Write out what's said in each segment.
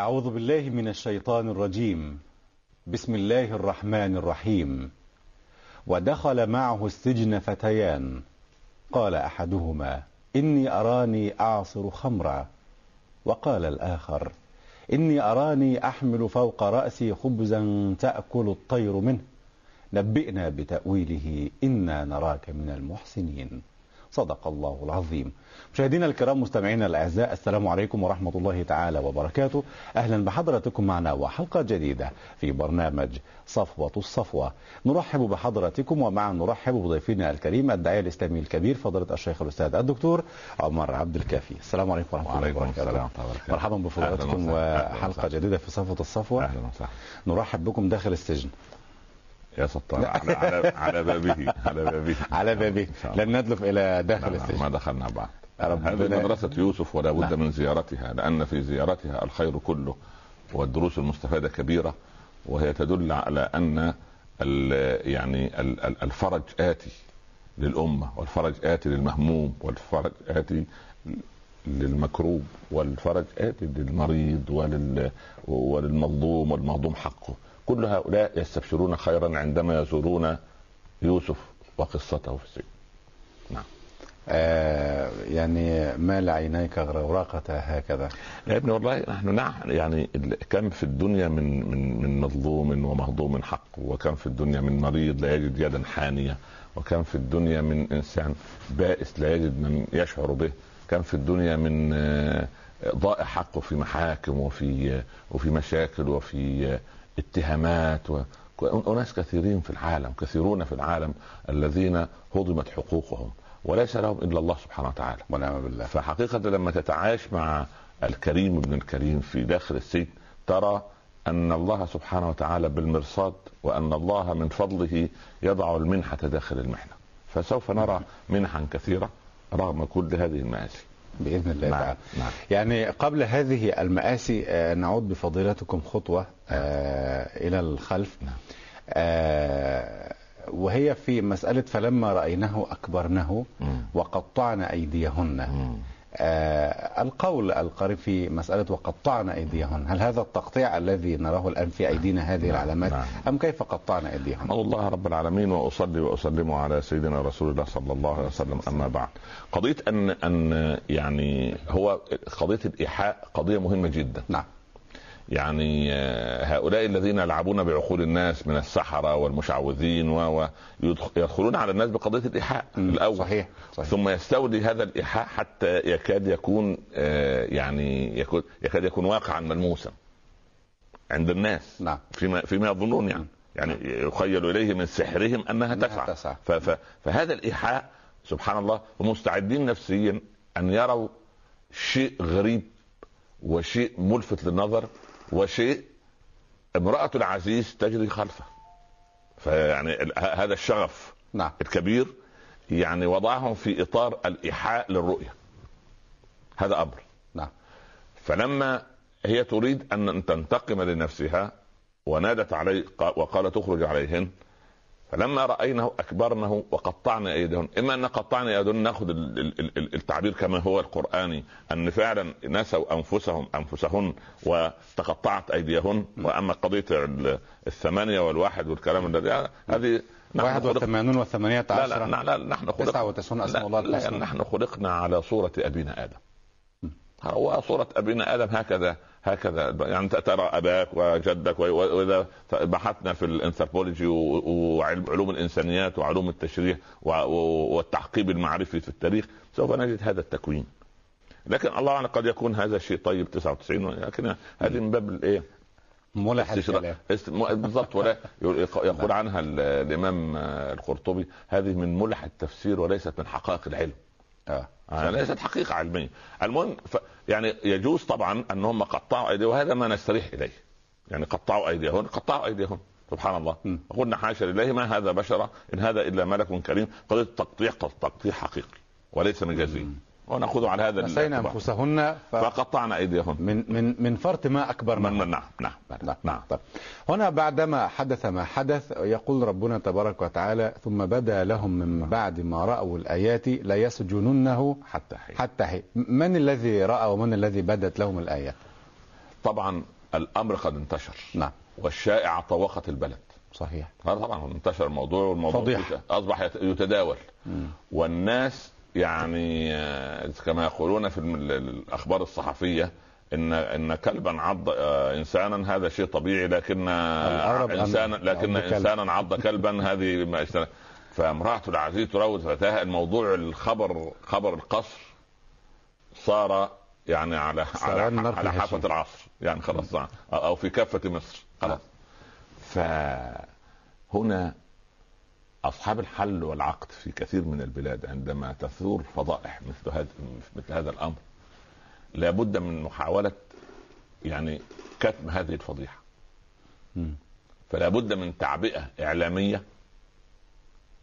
أعوذ بالله من الشيطان الرجيم. بسم الله الرحمن الرحيم. ودخل معه السجن فتيان. قال أحدهما إني أراني أعصر خمرا. وقال الآخر إني أراني أحمل فوق رأسي خبزا تأكل الطير منه. نبئنا بتأويله إنا نراك من المحسنين. صدق الله العظيم. مشاهدينا الكرام مستمعينا الأعزاء السلام عليكم ورحمة الله تعالى وبركاته. أهلا بحضراتكم معنا وحلقة جديدة في برنامج صفوة الصفوة. نرحب بحضراتكم ومعا نرحب بضيفنا الكريم الداعية الإسلامي الكبير فضيلة الشيخ الأستاذ الدكتور عمر عبد الكافي. السلام عليكم ورحمة الله وبركاته. مرحبا بفضلاتكم وحلقة جديدة في صفوة الصفوة. أهلا وسهلا. نرحب بكم داخل السجن. يا ستار على على على بابه على بابه. على بابه. لن ندلف إلى داخل السجن. ما دخلنا بعد. هذه مدرسة يوسف ولا بد نعم. من زيارتها لأن في زيارتها الخير كله والدروس المستفادة كبيرة وهي تدل على أن ال- يعني ال- ال- الفرج آتي للأمة والفرج آتي للمهموم والفرج آتي للمكروب والفرج آتي للمريض ولل وللمظلوم والمهضوم حقه. كل هؤلاء يستبشرون خيرا عندما يزورون يوسف وقصته في السجن. آه يعني مال عينيك غرورقة هكذا؟ يا ابني والله نحن نعم يعني كم في الدنيا من من من مظلوم ومهضوم حق وكم في الدنيا من مريض لا يجد يدا حانية وكم في الدنيا من إنسان بائس لا يجد من يشعر به كم في الدنيا من آه، ضائع حقه في محاكم وفي وفي مشاكل وفي اتهامات و أناس كثيرين في العالم كثيرون في العالم الذين هضمت حقوقهم وليس لهم إلا الله سبحانه وتعالى. ونعم بالله. فحقيقة لما تتعايش مع الكريم ابن الكريم في داخل السجن ترى أن الله سبحانه وتعالى بالمرصاد وأن الله من فضله يضع المنحة داخل المحنة. فسوف نرى منحا كثيرة رغم كل هذه المآسي. بإذن الله نعم، تعالى نعم. يعني قبل هذه المآسي آه، نعود بفضيلتكم خطوة آه، إلى الخلف نعم. آه، وهي في مسألة فلما رأيناه أكبرنه. وقطعنا أيديهن القول القريب في مسألة وقطعنا أيديهن. هل هذا التقطيع الذي نراه الآن في أيدينا هذه نعم، العلامات؟ نعم. أم كيف قطعنا أيديهن؟ الله رب العالمين وأصلي وأسلم على سيدنا رسول الله صلى الله عليه وسلم. أما بعد قضية أن أن يعني هو قضية الإيحاء قضية مهمة جدا. نعم. يعني آه، هؤلاء الذين يلعبون بعقول الناس من السحرة والمشعوذين و- ويدخلون على الناس بقضية الإيحاء الأول. صحيح صحيح. ثم يستولي هذا الإيحاء حتى يكاد يكون آه، يعني يكاد يكون واقعا ملموسا عند الناس. نعم. فيما فيما يظنون يعني. يعني يخيل إليه من سحرهم أنها أنها تسعى. تسعى. فهذا الإيحاء سبحان الله هم مستعدين نفسيا أن يروا شيء غريب وشيء ملفت للنظر وشيء امرأة العزيز تجري خلفه. فيعني هذا الشغف نعم. الكبير يعني وضعهم في إطار الإيحاء للرؤية. هذا أمر. نعم. فلما هي تريد أن تنتقم لنفسها ونادت عليه قا- وقال تخرج عليهن فلما رأينه أكبرنه وقطعنا ايديهن إما أن قطعنا ايديهن ناخذ ال- ال- ال- التعبير كما هو القرآني أن فعلا نسوا أنفسهم أنفسهن وتقطعت أيديهن. وأما قضية ال- الثمانية والواحد والكلام الذي هذه واحد وثمانون وثمانية لا عشر لا, لا, لا نحن خلقنا وتسعون أسماء لا, الله لا الحسنى نحن خلقنا على صورة أبينا آدم. هو صورة أبينا آدم هكذا هكذا. يعني ترى أباك وجدك وإذا بحثنا في الأنثروبولوجي وعلوم الإنسانيات وعلوم التشريح والتعقيب المعرفي في التاريخ سوف نجد هذا التكوين. لكن الله أعلم قد يكون هذا شيء طيب 99 لكن هذه من باب الإيه؟ ملح الكلام بالضبط ولا يقول عنها ال- الإمام القرطبي هذه من ملح التفسير وليست من حقائق العلم. آه. آه، ليست حقيقة علميه المهم ف... يعني يجوز طبعا ان هم قطعوا أيديهم وهذا ما نستريح إليه. يعني قطعوا ايديهم قطعوا ايديهم سبحان الله. قلنا حاشا لله ما هذا بشرا إن هذا إلا ملك كريم. قضية التقطيع تقطيع حقيقي وليس مجازي ونأخذ على هذا نسينا. أنفسهن ف... فقطعنا ايديهم من من من فرط ما أكبرنا من من نعم نعم نعم. نعم طيب. هنا بعدما حدث ما حدث يقول ربنا تبارك وتعالى ثم بدا لهم من بعد ما رأوا الآيات ليسجننه حتى حين حتى حين من الذي رأى ومن الذي بدت لهم الآيات طبعا الأمر قد انتشر نعم والشائعة طوقت البلد صحيح طبعا انتشر الموضوع والموضوع فضيحة. أصبح يت- يتداول مم. والناس يعني آه، كما يقولون في الأخبار الصحفية إن إن كلبا عض آه، انسانا هذا شيء طبيعي لكن أن انسانا لكن. انسانا عض كلبا هذه ما فامرأة العزيز تراود فتاها الموضوع الخبر خبر القصر صار يعني على على, على. حافة العصر يعني خلاص أو في كافة مصر خلاص فهنا أصحاب الحل والعقد في كثير من البلاد عندما تثور فضائح مثل هذا مثل هذا الأمر لابد من محاولة يعني كتم هذه الفضيحة. فلا بد من تعبئة إعلامية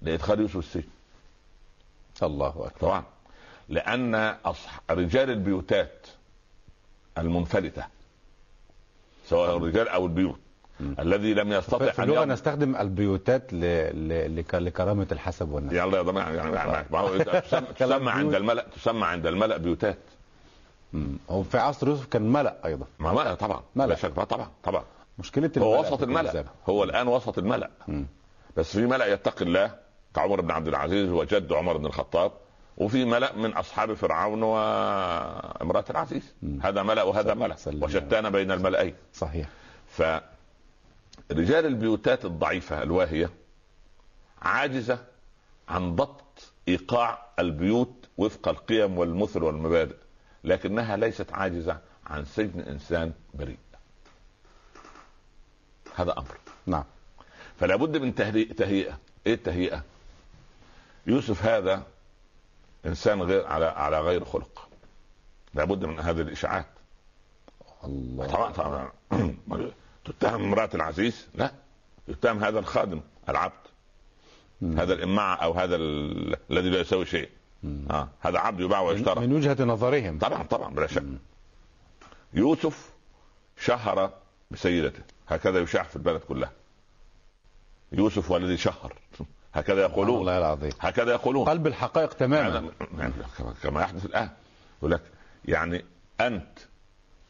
لإدخال يوسف السجن الله أكبر طبعا لأن أصح... رجال البيوتات المنفلته سواء الرجال أو البيوت. الذي لم يستطع في أن اللغة نستخدم البيوتات ل... ل... لك... لكرامة الحسب والنسب يا الله يا جماعة يعني يعني ما هو تسمى, عند. الملأ تسمى عند الملأ بيوتات. هو في عصر يوسف كان ملأ أيضا ما ملأ طبعا ملأ. لا شك طبعا طبعا مشكلة هو وسط الملأ. هو الآن وسط الملأ. بس في ملأ يتقي الله كعمر بن عبد العزيز وجد عمر بن الخطاب وفي ملأ من أصحاب فرعون وامرأة العزيز مم. هذا ملأ وهذا ملأ. وشتان بين الملأين صحيح فرجال البيوتات الضعيفة الواهية عاجزة عن ضبط إيقاع البيوت وفق القيم والمثل والمبادئ لكنها ليست عاجزة عن سجن إنسان بريء. هذا أمر. نعم. فلا بد من تهيئة تهيئة. إيه التهيئة؟ يوسف هذا إنسان غير على على غير خلق. لابد من هذه الإشاعات. الله. طبعا طبعا. تتهم امرأة العزيز؟ لا. يتهم هذا الخادم العبد. مم. هذا الإماعة أو هذا ال- الذي لا يساوي شيء. مم. آه. هذا عبد يباع ويشترى. من وجهة نظرهم. طبعا طبعا بلا شك. يوسف شهر بسيدته. هكذا يشاع في البلد كلها. يوسف هو الذي شهر. هكذا يقولون. الله العظيم. هكذا يقولون. قلب الحقائق تماما. يعني كما يحدث الآن. يقول لك يعني أنت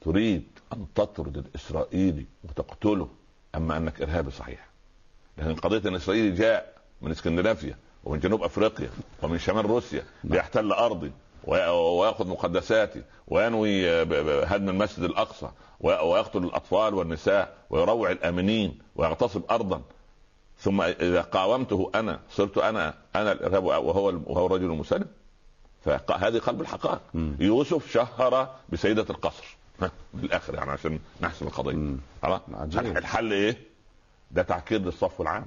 تريد أن تطرد الإسرائيلي وتقتله أما أنك إرهابي صحيح. لكن قضية إن الاسرائيلي جاء من إسكندنافيا ومن جنوب أفريقيا ومن شمال روسيا ليحتل أرضي وي- ويأخذ مقدساتي وينوي هدم المسجد الأقصى وي- ويقتل الأطفال والنساء ويروع الأمنين ويغتصب ارضا. ثم إذا قاومته أنا صرت أنا أنا الإرهاب وهو وهو الرجل المسلم. فهذه قلب الحقائق. يوسف شهر بسيدة القصر. بالاخر يعني عشان نحسم القضية. خلاص. الحل إيه؟ ده تعكير للصف العام.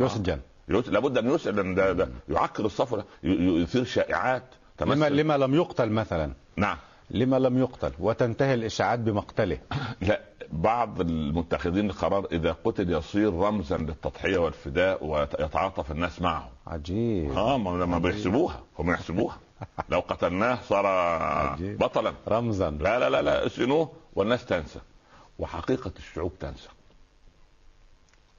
يسجن يوس- لابد أن يسال لأن ده, ده يعكر الصف يثير شائعات لما تمثل. لما لم يقتل مثلا. نعم. لما لم يقتل وتنتهي الإشاعات بمقتله. لا بعض المتخذين القرار إذا قتل يصير رمزا للتضحية والفداء ويتعاطف الناس معه. عجيب. آه ما ما بيحسبوها. هم يحسبوها. لو قتلناه صار عجيب. بطلا. رمزا. لا لا لا لا اسجنوه والناس تنسى. وحقيقة الشعوب تنسى.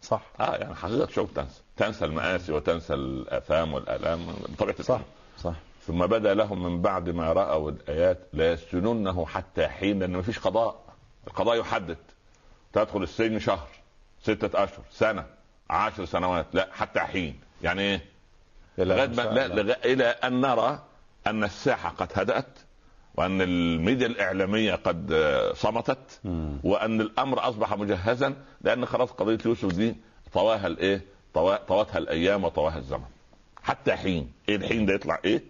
صح. آه يعني حقيقة الشعوب تنسى. تنسى المآسي وتنسى الآثام والآلام بطبيعة صح الأمر. صح. ثم بدأ لهم من بعد ما رأوا الآيات لا يسجننه حتى حين لأن مفيش قضاء. القضاء يحدد. تدخل السجن شهر ستة أشهر سنة عشر سنوات لا حتى حين. يعني إيه؟ إلى ما شاء لا الله. لغا إلى أن نرى أن الساحة قد هدأت وأن الميديا الإعلامية قد آه، صمتت. وأن الأمر أصبح مجهزا لأن خلاص قضية يوسف دي طواها الإيه؟ طوا- طوتها الأيام وطواها الزمن. حتى حين، إيه الحين ده يطلع إيه؟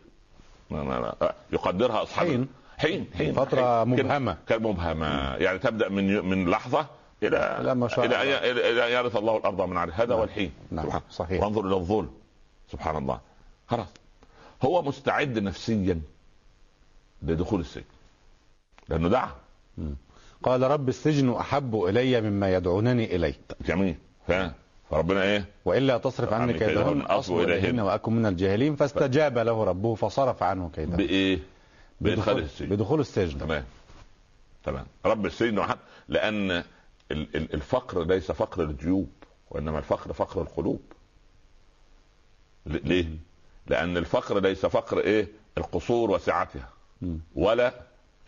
ما ما ما آه، يقدرها اصحاب حين. حين حين فترة حين. مبهمة. كان مبهمة يعني تبدأ من من لحظة إلى إلى ما شاء إلى الله. إلى إلى يرث الله الأرض من عليه هذا هو الحين نعم، صحيح. وانظر إلى الظلم سبحان الله خلاص هو مستعد نفسيا لدخول السجن. لأنه دعا. قال رب السجن أحب إلي مما يدعونني إليه. جميل. ها. فربنا إيه؟ وإلا تصرف عني عني كيدهن. اصب إليهن. اليهن وأكن من الجاهلين. فاستجاب له ربه فصرف عنه كيدهن بإيه؟ بدخول, السجن. بدخول السجن. تمام. تمام. رب السجن وحد ال- الفقر ليس فقر الجيوب وإنما الفقر فقر القلوب. ليه؟ لأن الفقر ليس فقر إيه؟ القصور وسعتها. ولا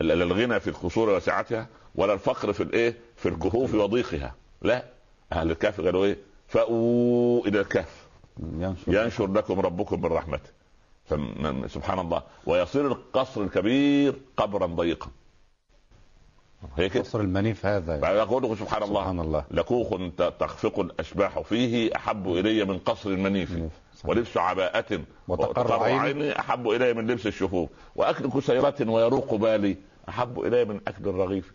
لا الغنى في القصور وسعتها ولا الفقر في الإيه؟ في الكهوف وضيقها. لا. أهل الكهف قالوا إيه؟ فأووا إلى الكهف. ينشر. لكم ربكم من رحمته. سبحان الله. ويصير القصر الكبير قبرا ضيقا. هي كده قصر المنيف هذا يعني. يقول سبحان الله. سبحان الله. لكوخ تخفق الأشباح فيه أحب إلي من قصر منيف. صحيح. ولبس عباءة وتقر عيني. أحب إلي من لبس الشفوف. وأكل كسيرة ويروق بالي أحب إلي من أكل الرغيف.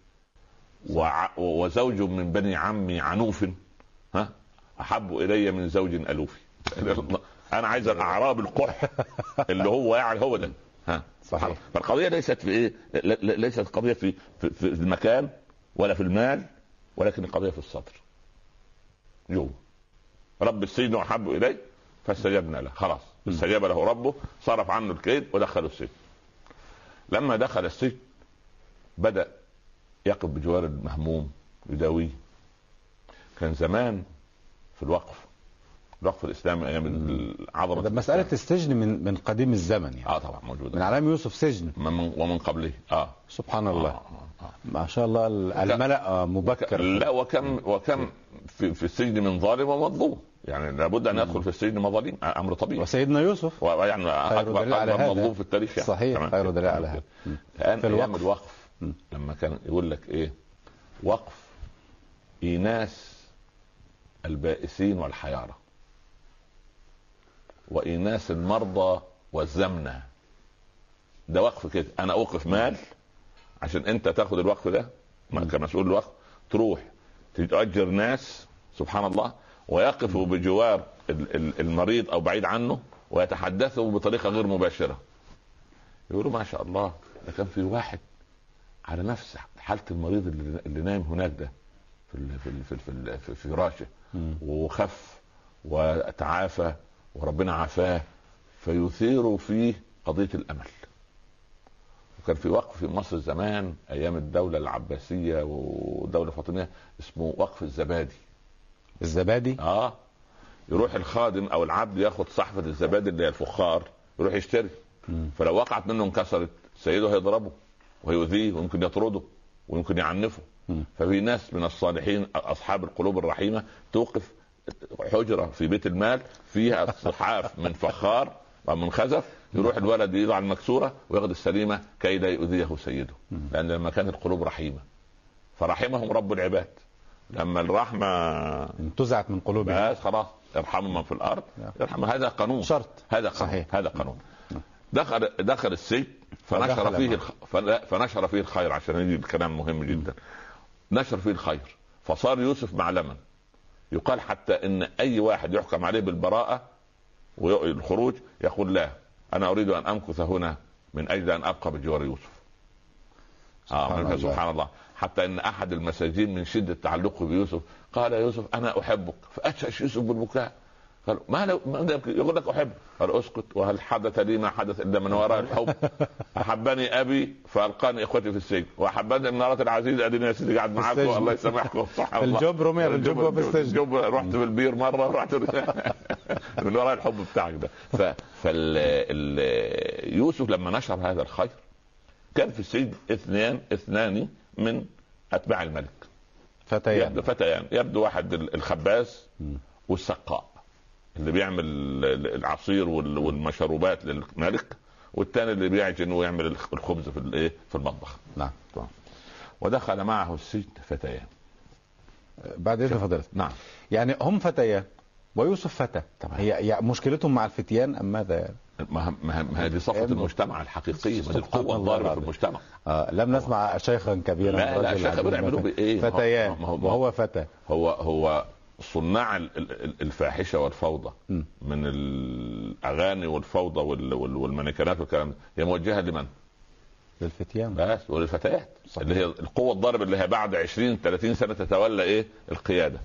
وع... وزوج من بني عمي عنوف ها؟ أحب إلي من زوج ألوف. أنا عايز الأعراب القح اللي هو يعني هو ده. ها؟ صحيح. فالقضية ليست في ل- ليست قضية في في, في المكان ولا في المال ولكن القضية في الصدر. جوه رب السجن أحب الي فاستجبنا له. خلاص. استجاب له ربه صرف عنه الكيد ودخله السجن لما دخل السجن بدأ يقف بجوار المهموم يداويه. كان زمان في الوقف. الوقف الاسلامي أيام عظمه مسألة السجن من من قديم الزمن يعني. آه طبعا موجودة. من علام يوسف سجن. من ومن قبله. آه. سبحان الله. آه، آه، آه. ما شاء الله الملأ آه، مبكر. لا وكم وكم في, في السجن من ظالم ومظلوم. يعني لابد أن يدخل في السجن مظالم أمر طبيعي. وسيدنا يوسف. ويعني اكبر اكبر. مظلوم في التاريخ يعني. صحيح. خير دليل على هذا. الآن في أيام الوقف. الوقف م. لما كان يقول لك إيه؟ وقف إيناس البائسين والحيارى وإيناس المرضى والزمنة. ده وقف كده. أنا أوقف مال عشان أنت تاخد الوقف ده. كمسؤول الوقف. تروح تأجر ناس سبحان الله ويقفوا بجوار ال- ال- المريض أو بعيد عنه ويتحدثوا بطريقة غير مباشرة. يقولوا ما شاء الله ده كان في واحد على نفس حالة المريض اللي, اللي نايم هناك ده في ال في ال في, ال في, ال في, فراشه. وخف وتعافى. وربنا عافاه فيثير فيه قضية الأمل. وكان في وقف في مصر زمان أيام الدولة العباسية والدولة الفاطميه اسمه وقف الزبادي. الزبادي؟ آه. يروح الخادم أو العبد ياخد صحفة الزبادي اللي هي الفخار يروح يشتري. فلو وقعت منه انكسرت سيده هيضربه وهيؤذيه ويمكن يطرده ويمكن يعنفه. ففي ناس من الصالحين أصحاب القلوب الرحيمة توقف حجرة في بيت المال فيها صحاف من فخار أو من خزف يروح الولد يضع المكسوره وياخذ السليمة كي لا يؤذيه سيده لأن لما كانت القلوب رحيمة. فرحمهم رب العباد. لما الرحمة انتزعت من قلوبهم. بس خلاص ارحموا من في الأرض. ارحم هذا قانون. شرط. هذا قانون. صحيح. هذا قانون. دخل دخل السجن فنشر فيه. الخ... فن- فنشر فيه الخير عشان يجي الكلام مهم جدا. نشر فيه الخير. فصار يوسف معلما يقال حتى إن أي واحد يحكم عليه بالبراءة والخروج يقول لا أنا أريد أن أمكث هنا من أجل أن أبقى بجوار يوسف. سبحان آه الله. سبحان الله. حتى إن أحد المساجين من شدة تعلقه بيوسف قال يوسف أنا أحبك فاتشش يوسف بالبكاء. قال ما لو ما يقول لك أحب. قال أسكت. وهل حدث لي ما حدث إلا من وراء الحب أحبني أبي فألقاني إخوتي في السجن. وأحبني امراه العزيز اديني يا سيدي قاعد معاكم. الله يسامحكم. صح والله الجب رمي بالجب وفي السجن. الجب رحت بالبير مرة رحت من وراء الحب بتاعك ده. ف فال ال- يوسف لما نشر هذا الخير كان في السجن اثنان اثنان من أتباع الملك. يبدو فتيان. فتيان يبدو واحد ال- الخباز. والسقاء. اللي بيعمل ال- العصير وال- والمشروبات للملك والثاني اللي بيعجن ويعمل الخ- الخبز في الايه في المطبخ نعم ودخل معه السجن فتيان بعد إذن فضيلتك نعم يعني هم فتيان ويوسف فتى طبعا. هي يعني مشكلتهم مع الفتيان أم ماذا يعني؟ ما هذه صفة المجتمع الحقيقية سبحان القوة الضاربة في. المجتمع آه لم نسمع شيخا كبيرا لا، لا، رجل شيخ عجوز كبير يعملوا مثلا. بإيه؟ ما هو- فتيان وهو فتى هو هو صناع ال- ال- الفاحشة والفوضى م. من الأغاني والفوضى وال- وال- والمانيكانات والكلام هي موجهة لمن؟ للفتيان بس وللفتيات صحيح. اللي هي القوة الضاربة اللي هي بعد 20 30 سنة تتولى إيه؟ القيادة.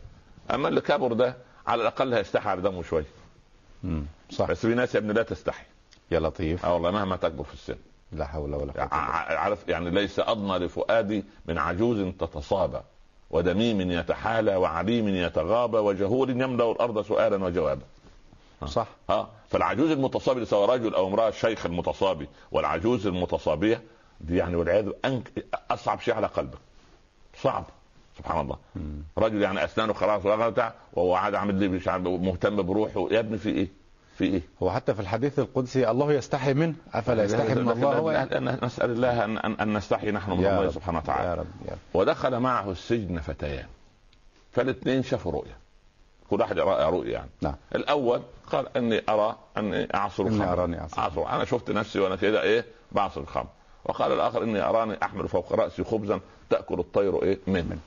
أما اللي كبر ده على الأقل هيستحي على دمه شوية مم. صح بس في ناس يا ابني لا تستحي يا لطيف آه والله مهما تكبر في السن لا حول ولا قوة عارف يعني ليس اضنى لفؤادي من عجوز تتصابى ودميم يتحالى وعليم يتغابى وجهول يملأ الأرض سؤالا وجوابا. صح. ها؟ فالعجوز المتصابي سواء رجل أو امرأة الشيخ المتصابي والعجوز المتصابية دي يعني والعياذ أنك أصعب شيء على قلبك. صعب. سبحان الله. مم. رجل يعني أسنانه خلاص وهو قاعد عامل لي مش عارف مهتم بروحه يا ابني في إيه؟ في إيه؟ هو حتى في الحديث القدسي الله يستحي منه أفلا يستحي من الله هو يعني. نسأل الله ان ان نستحي نحن من الله سبحانه وتعالى. يا رب يا رب. ودخل معه السجن فتيان. فالاثنين شافوا رؤيا كل واحد راى رؤيا يعني. نعم. الأول قال إني أرى إني أعصر الخمر. أعصر. أعصر. أنا شفت نفسي وأنا كده إيه؟ بعصر الخمر. وقال الآخر إني أراني أحمل فوق رأسي خبزا تأكل الطير إيه؟ منه.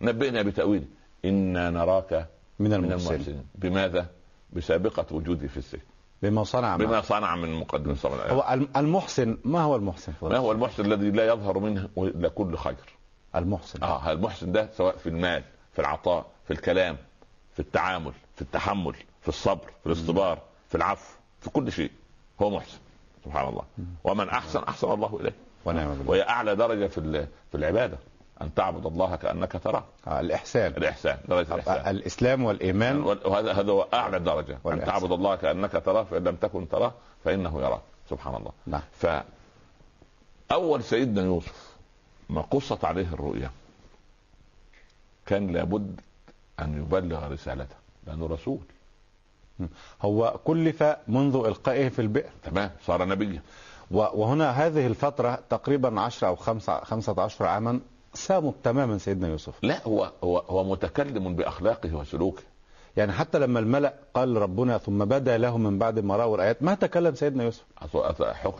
نبئنا بتأويله. إنا نراك من من المحسنين. بماذا؟ بسابقة وجودي في السجن. بما صنع بما صنع من مقدم صنع. هو الم- المحسن ما هو المحسن ما هو المحسن الذي لا يظهر منه الا كل خير. المحسن. آه المحسن ده سواء في المال في العطاء في الكلام في التعامل في التحمل في الصبر في الاصطبار في العفو في كل شيء. هو محسن سبحان الله. ومن أحسن أحسن الله إليه. ونعم بالله. وهي أعلى درجة في في العبادة. أن تعبد الله كأنك تراه. آه، الإحسان. الإحسان درجة آه، الإحسان. الإسلام والإيمان. وهذا هذا هو أعلى درجة. أن والإحسان. تعبد الله كأنك تراه فإن لم تكن تراه فإنه يراك. سبحان الله. نعم. ف أول سيدنا يوسف ما قصت عليه الرؤيا كان لابد أن يبلغ رسالته لأنه رسول. هو كلف منذ إلقائه في البئر. تمام. صار نبيا. وهنا هذه الفترة تقريبا 10 أو 5 15 عاما ساموا تماما سيدنا يوسف. لا هو هو هو متكلم بأخلاقه وسلوكه. يعني حتى لما الملأ قال ربنا ثم بدا له من بعد ما رأوا الآيات ما تكلم سيدنا يوسف؟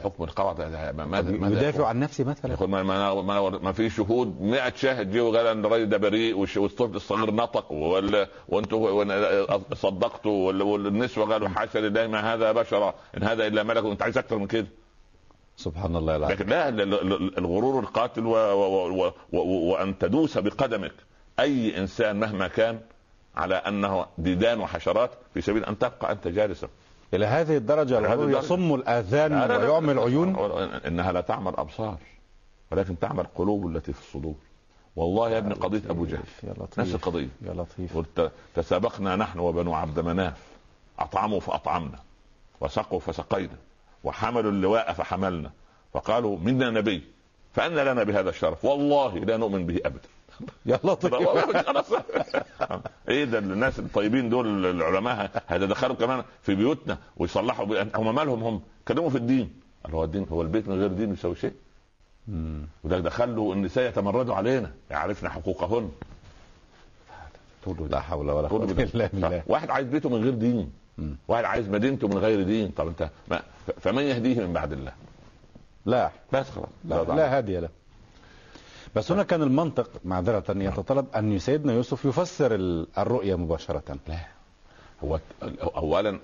حكم القواعد. ماذا يدافع؟ عن نفسه مثلا. يقول ما, ما, ما, ما في شهود 100 شاهد جه وقال ان الراجل ده بريء والطفل الصغير نطق وال- وانتوا صدقتوا وال- والنسوة قالوا حاشا لله ما هذا بشرا إن هذا إلا ملك وأنت عايز أكثر من كده. سبحان الله العظيم. لكن لا ال- ال- ال- الغرور القاتل و و و و وأن تدوس بقدمك. أي إنسان مهما كان على أنه ديدان وحشرات في سبيل أن تبقى أنت جالسا. إلى هذه الدرجة إلى هذه الغرور الدرجة. يصم الآذان لا، لا، لا. ويعمي العيون؟ إنها لا تعمل أبصار ولكن تعمل قلوب التي في الصدور. والله يا ابني قضية أبو جهل يا لطيف نفس القضية. يا لطيف. قلت تسابقنا نحن وبنو عبد مناف أطعموا فأطعمنا وسقوا فسقينا وحملوا اللواء فحملنا. فقالوا منا نبي فأن لنا بهذا الشرف والله لا نؤمن به أبدا. يا لطيف إيه ده الناس الطيبين دول العلماء هذا دخلوا كمان في بيوتنا ويصلحوا بي... هم مالهم؟ هم كلموا في الدين. قال هو الدين هو البيت من غير دين يساوي شيء. وده دخلوا النساء يتمردوا علينا يعرفن حقوقهن. لا حول ولا قوة إلا بالله. واحد عايز بيته من غير دين. واحد عايز مدينته من غير دين. طب أنت ما فمن يهديه من بعد الله؟ لا بس خلاص لا, ده لا هادي له بس هنا كان المنطق معذرة يتطلب أن سيدنا يوسف يفسر ال- الرؤيا مباشرة. لا. هو اولا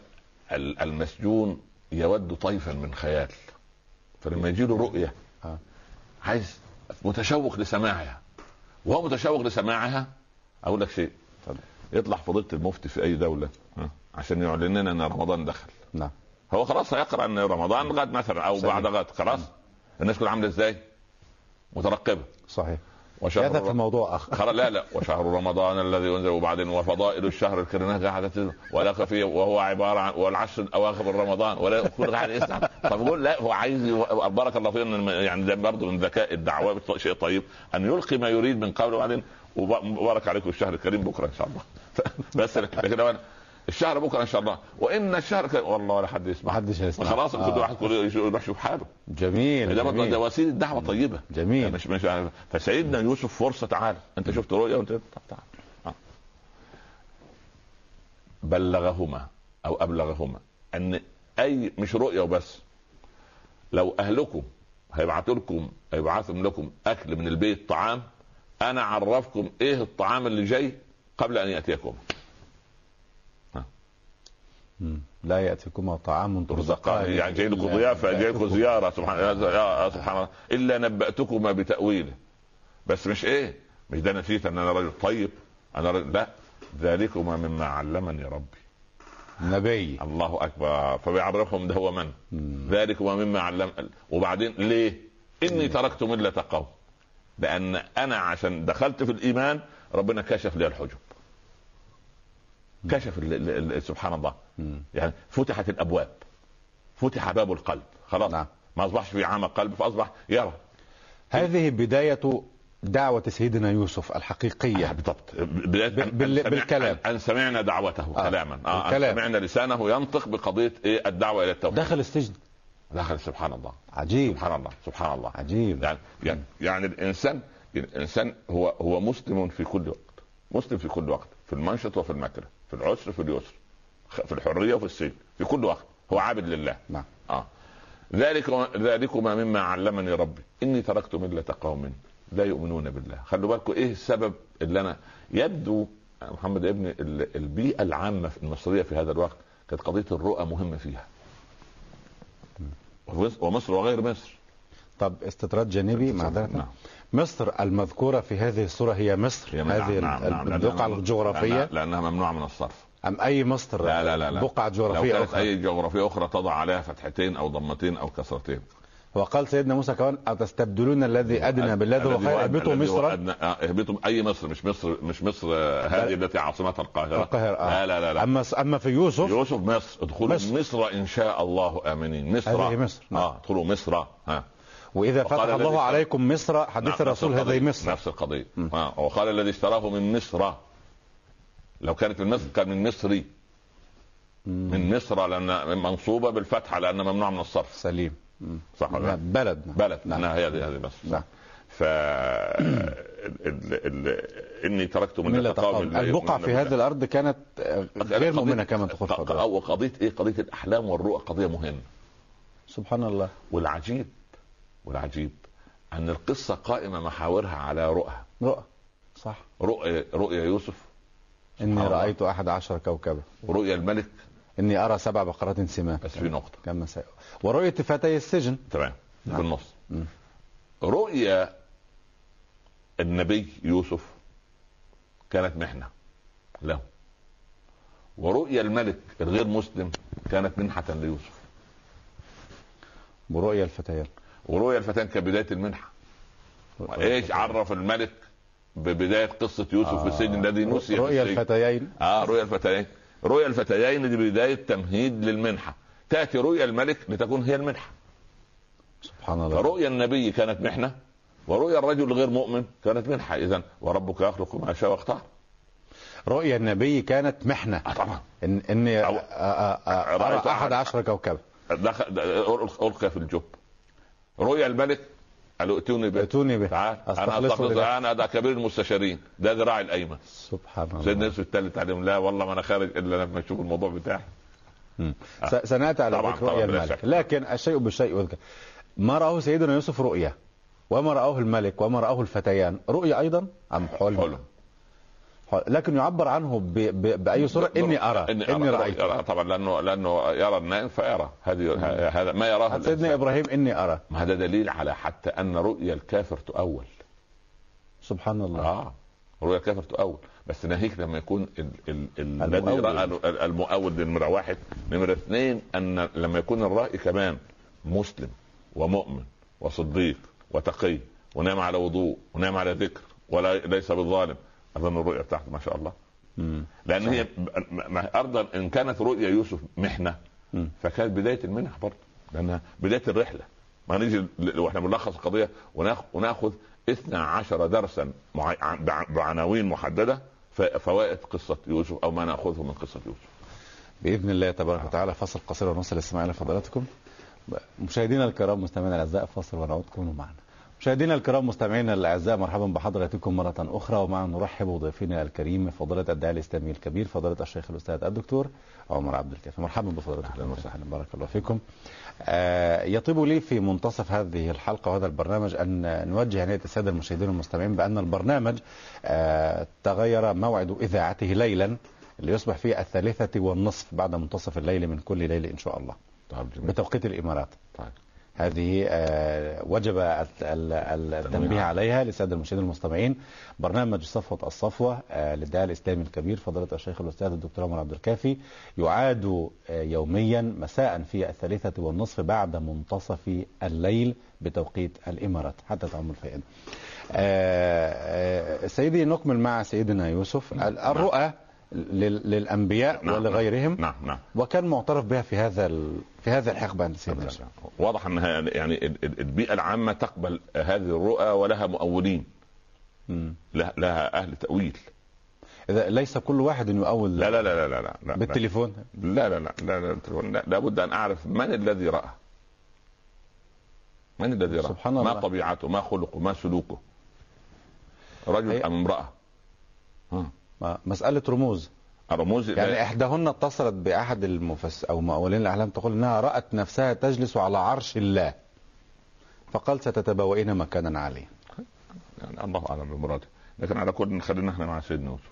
ال- المسجون يود طيفا من خيال. فلما يجي له رؤية آه. عايز متشوق لسماعها. وهو متشوق لسماعها أقول لك شيء. اتفضل. يطلع فضيلة المفتي في أي دولة ها، عشان يعلن لنا إن رمضان دخل. نعم. هو خلاص هيقرأ إن رمضان غد مثلا أو صحيح. بعد غد خلاص. الناس كلها عاملة إزاي؟ مترقبة. صحيح. وشهر هذا في موضوع خلاص لا لا. وشهر رمضان الذي أنزل وبعدين وفضائل الشهر الكريم تنزل ولا فيه وهو عبارة عن والعشر الأواخر من رمضان ولا كل قاعد يسمع. طب يقول لا هو عايز بارك الله فيه يعني ده برضه من ذكاء الدعوة شيء طيب. أن يلقي ما يريد من قوله وبعدين وب- مبارك عليكم الشهر الكريم بكرة إن شاء الله. بس لكن الشهر بكرة إن شاء الله. وإن الشهر ك... والله ولا حد يسمع. حدش هيسمع خلاص آه. كل واحد كل يروح يشوف حاله. جميل ده برضه ده جميل. وسيله دعوه طيبة. جميل. مش مش فسيدنا يوسف فرصة تعال. أنت شفت رؤيا وانت طب تعال. آه. بلغهما أو أبلغهما أن أي مش رؤيا وبس. لو أهلكم هيبعتوا لكم هيبعثوا لكم أكل من البيت طعام أنا اعرفكم إيه الطعام اللي جاي قبل أن يأتيكم. لا يأتيكما طعام ترزقان. يعني جاي لكم ضيافه جاي لكم زيارة سبحان الله سبحان الله. إلا نبأتكما بتأويله. بس مش إيه؟ مش ده نسيت إن أنا رجل طيب؟ أنا رجل لا. ذلكما مما علمني ربي. نبي. الله أكبر. فبيعرفهم ده هو من. ذلكما مما علم وبعدين ليه؟ إني تركت ملة قوم. لأن أنا عشان دخلت في الإيمان ربنا كشف لي الحجب. كشف سبحان الله. يعني فتحت الأبواب. فتح باب القلب. خلاص. نعم. ما أصبحش في عمى قلب فأصبح يرى هذه بداية دعوة سيدنا يوسف الحقيقية. بالضبط. بداية بال- أن- أن بالكلام. أن سمعنا دعوته آه. كلاما. آه أن بالكلام. سمعنا لسانه ينطق بقضية إيه؟ الدعوة إلى التوحيد. دخل السجن. دخل سبحان الله. عجيب. سبحان الله. سبحان الله. عجيب. يعني يعني, يعني الانسان الإنسان هو هو مسلم في كل وقت. مسلم في كل وقت. في المنشط وفي المكره. في العسر في اليسر في الحرية وفي السجن في كل وقت. هو عابد لله. نعم. آه. ذلك ذلكما مما علمني ربي. إني تركت ملة قوم لا يؤمنون بالله. خلوا بالكم إيه السبب اللي أنا يبدو محمد ال- البيئة العامة في المصرية في هذا الوقت كانت قضية الرؤى مهمة فيها. ومصر وغير مصر. طب استطراد جانبي معذرة نعم. مصر المذكورة في هذه الصورة هي مصر هي هذه نعم نعم نعم البقعة لأنها- الجغرافية. لأنها- لأنها ممنوعة من الصرف. أم أي مصر؟ لا لا لا, لا. بقعة لو جغرافية كانت أخرى. أي جغرافية أخرى تضع عليها فتحتين أو ضمتين أو كسرتين. وقال سيدنا موسى كمان أتستبدلون الذي أدنى بالذي هو خير؟ اهبطوا مصر. آه، اهبطوا. أي مصر؟ مش مصر مش مصر آه، هذه التي عاصمتها القاهرة. القاهرة آه. لا لا لا, لا. أما أما في يوسف؟ يوسف مصر. ادخلوا مصر. مصر. مصر إن شاء الله آمنين. مصر. هذه مصر. نعم. آه ادخلوا مصر. ها. وإذا وقال فتح الله عليكم مصر حديث نعم، الرسول هذه. مصر نفس القضية آه. وقال الذي اشتراه من مصر لو كانت من مصر كان من مصري من مصر لأن منصوبة بالفتحه لأن ممنوع من الصرف سليم. صح ولا لا؟ نعم، بلد نعم. بلد نعم. نعم. هي هذه مصر نعم. ف ال... ال... ال... إني تركت من البقعة يؤمنون في. هذه الأرض كانت غير مؤمنة كما تقول أو قضية إيه قضية الأحلام والرؤى قضية مهمة سبحان الله والعجيب والعجيب أن القصة قائمة محاورها على رؤى. رؤى صح. رؤيا رؤيا يوسف. الله. رأيت أحد عشر كوكبا. ورؤيا الملك. إني أرى سبع بقرات سمان بس في نقطة. كما سي... ورؤية فتي السجن. تمام. نعم. في النص. رؤيا النبي يوسف كانت محنة له. ورؤيا الملك الغير مسلم كانت منحة ليوسف. ورؤية الفتيان ورؤيا الفتان كبدايه المنحة. إيش عرف الملك ببداية قصة يوسف في السجن؟ الذي نسي السجن. الفتيين. آه رؤيا الفتيين. رؤيا الفتيين دي بداية تمهيد للمنحة. تأتي رؤيا الملك لتكون هي المنحة. سبحان الله. فرؤيا النبي كانت محنة ورؤيا الرجل الغير مؤمن كانت منحة. اذا وربك يخلق ما يشاء ويختار. رؤيا النبي كانت محنة. آه طبعا. إن إني أو- أ- أ- أ- أحد- عشر كوكبا دخل القي في الجب. رؤيا الملك قالوا ائتوني به ائتوني به. تعال أنا لله. أنا ده كبير المستشارين ده ذراعي الأيمن سبحان سيدنا الله يوسف الثالث عليهم لا والله ما أنا خارج إلا لما أشوف الموضوع بتاعي مم. س- سنأتي على طبعاً، رؤيا الملك. لكن الشيء بالشيء يذكر ما رآه سيدنا يوسف رؤيا وما رآه الملك وما رآه الفتيان رؤيا أم حلم حلم حلم. لكن يعبر عنه ب... ب... بأي صورة؟ إني أرى. إني, إني أرى. رأيت. يرى طبعا لأنه لأنه يرى النائم فيرى. هذه هذا ما يراه سيدنا الإنسان. إبراهيم إني أرى. ما هذا دليل على حتى أن رؤيا الكافر تؤول. سبحان الله. آه رؤيا الكافر تؤول. بس ناهيك لما يكون ال ال ال الذي المؤول. رأى ال- المؤول نمرة واحد. نمرة اثنين أن لما يكون الرائي كمان مسلم ومؤمن وصديق وتقي ونام على وضوء ونام على ذكر ولا ليس بالظالم أظن الرؤيا بتاعته ما شاء الله. مم. لأن هي ارضا إن كانت رؤيا يوسف محنة مم. فكانت بداية المنح برضه لأنها بداية الرحلة. ما نيجي وإحنا بنلخص القضية وناخ- وناخذ 12 درسا بعناوين محددة فوائد قصة يوسف أو ما نأخذه من قصة يوسف. بإذن الله تبارك وتعالى فصل قصير ونوصل الاستماع إلى فضلاتكم. مشاهدينا الكرام مستمعينا الأعزاء فاصل ونعود. كونوا معنا. مشاهدينا الكرام مستمعينا الأعزاء مرحبا بحضراتكم مرة أخرى. ومعنا نرحب بضيفنا الكريم فضيلة الداعي الإسلامي الكبير فضيلة الشيخ الأستاذ الدكتور عمر عبد الكافي. مرحبا بفضلاتكم أهلا وسهلا بارك الله فيكم. آه يطيب لي في منتصف هذه الحلقة وهذا البرنامج أن نوجه عنايه السادة المشاهدين والمستمعين بأن البرنامج آه تغير موعد إذاعته ليلا ليصبح في الثالثة والنصف بعد منتصف الليل من كل ليله إن شاء الله. طيب جميل. بتوقيت الإمارات. طيب. هذه آه، وجب ال- ال- التنبيه عليها للساده المشاهدين المستمعين. برنامج صفوة الصفوة آه، للداعي الإسلامي الكبير فضيلة الشيخ الأستاذ الدكتور عمر عبد الكافي يعاد آه، يوميا مساء في الثالثة والنصف بعد منتصف الليل بتوقيت الإمارات. حتى تعم آه، سيدي نكمل مع سيدنا يوسف. ال- الرؤى لل- للأنبياء نعم، ولغيرهم. نعم. نعم. وكان معترف بها في هذا. في هذا الحقبة سيدنا واضح أن يعني ال- ال- البيئة العامة تقبل هذه الرؤى ولها مؤولين. لها, أهل تأويل. إذا ليس كل واحد يؤول لا لا لا لا لا لا, لا. بالتليفون؟ لا لا لا لا, لا, لا لابد أن أعرف من الذي رأى. من الذي رأى؟ سبحان ما الله. طبيعته ما خلقه ما سلوكه. رجل أم امرأة. ما- مسألة رموز يعني إحداهن اتصلت بأحد المفس أو مؤولين الأعلام تقول إنها رأت نفسها تجلس على عرش الله. فقال ستتبوئين مكانا عاليا يعني الله أعلم بمراده لكن على كل خلينا إحنا مع سيدنا يوسف.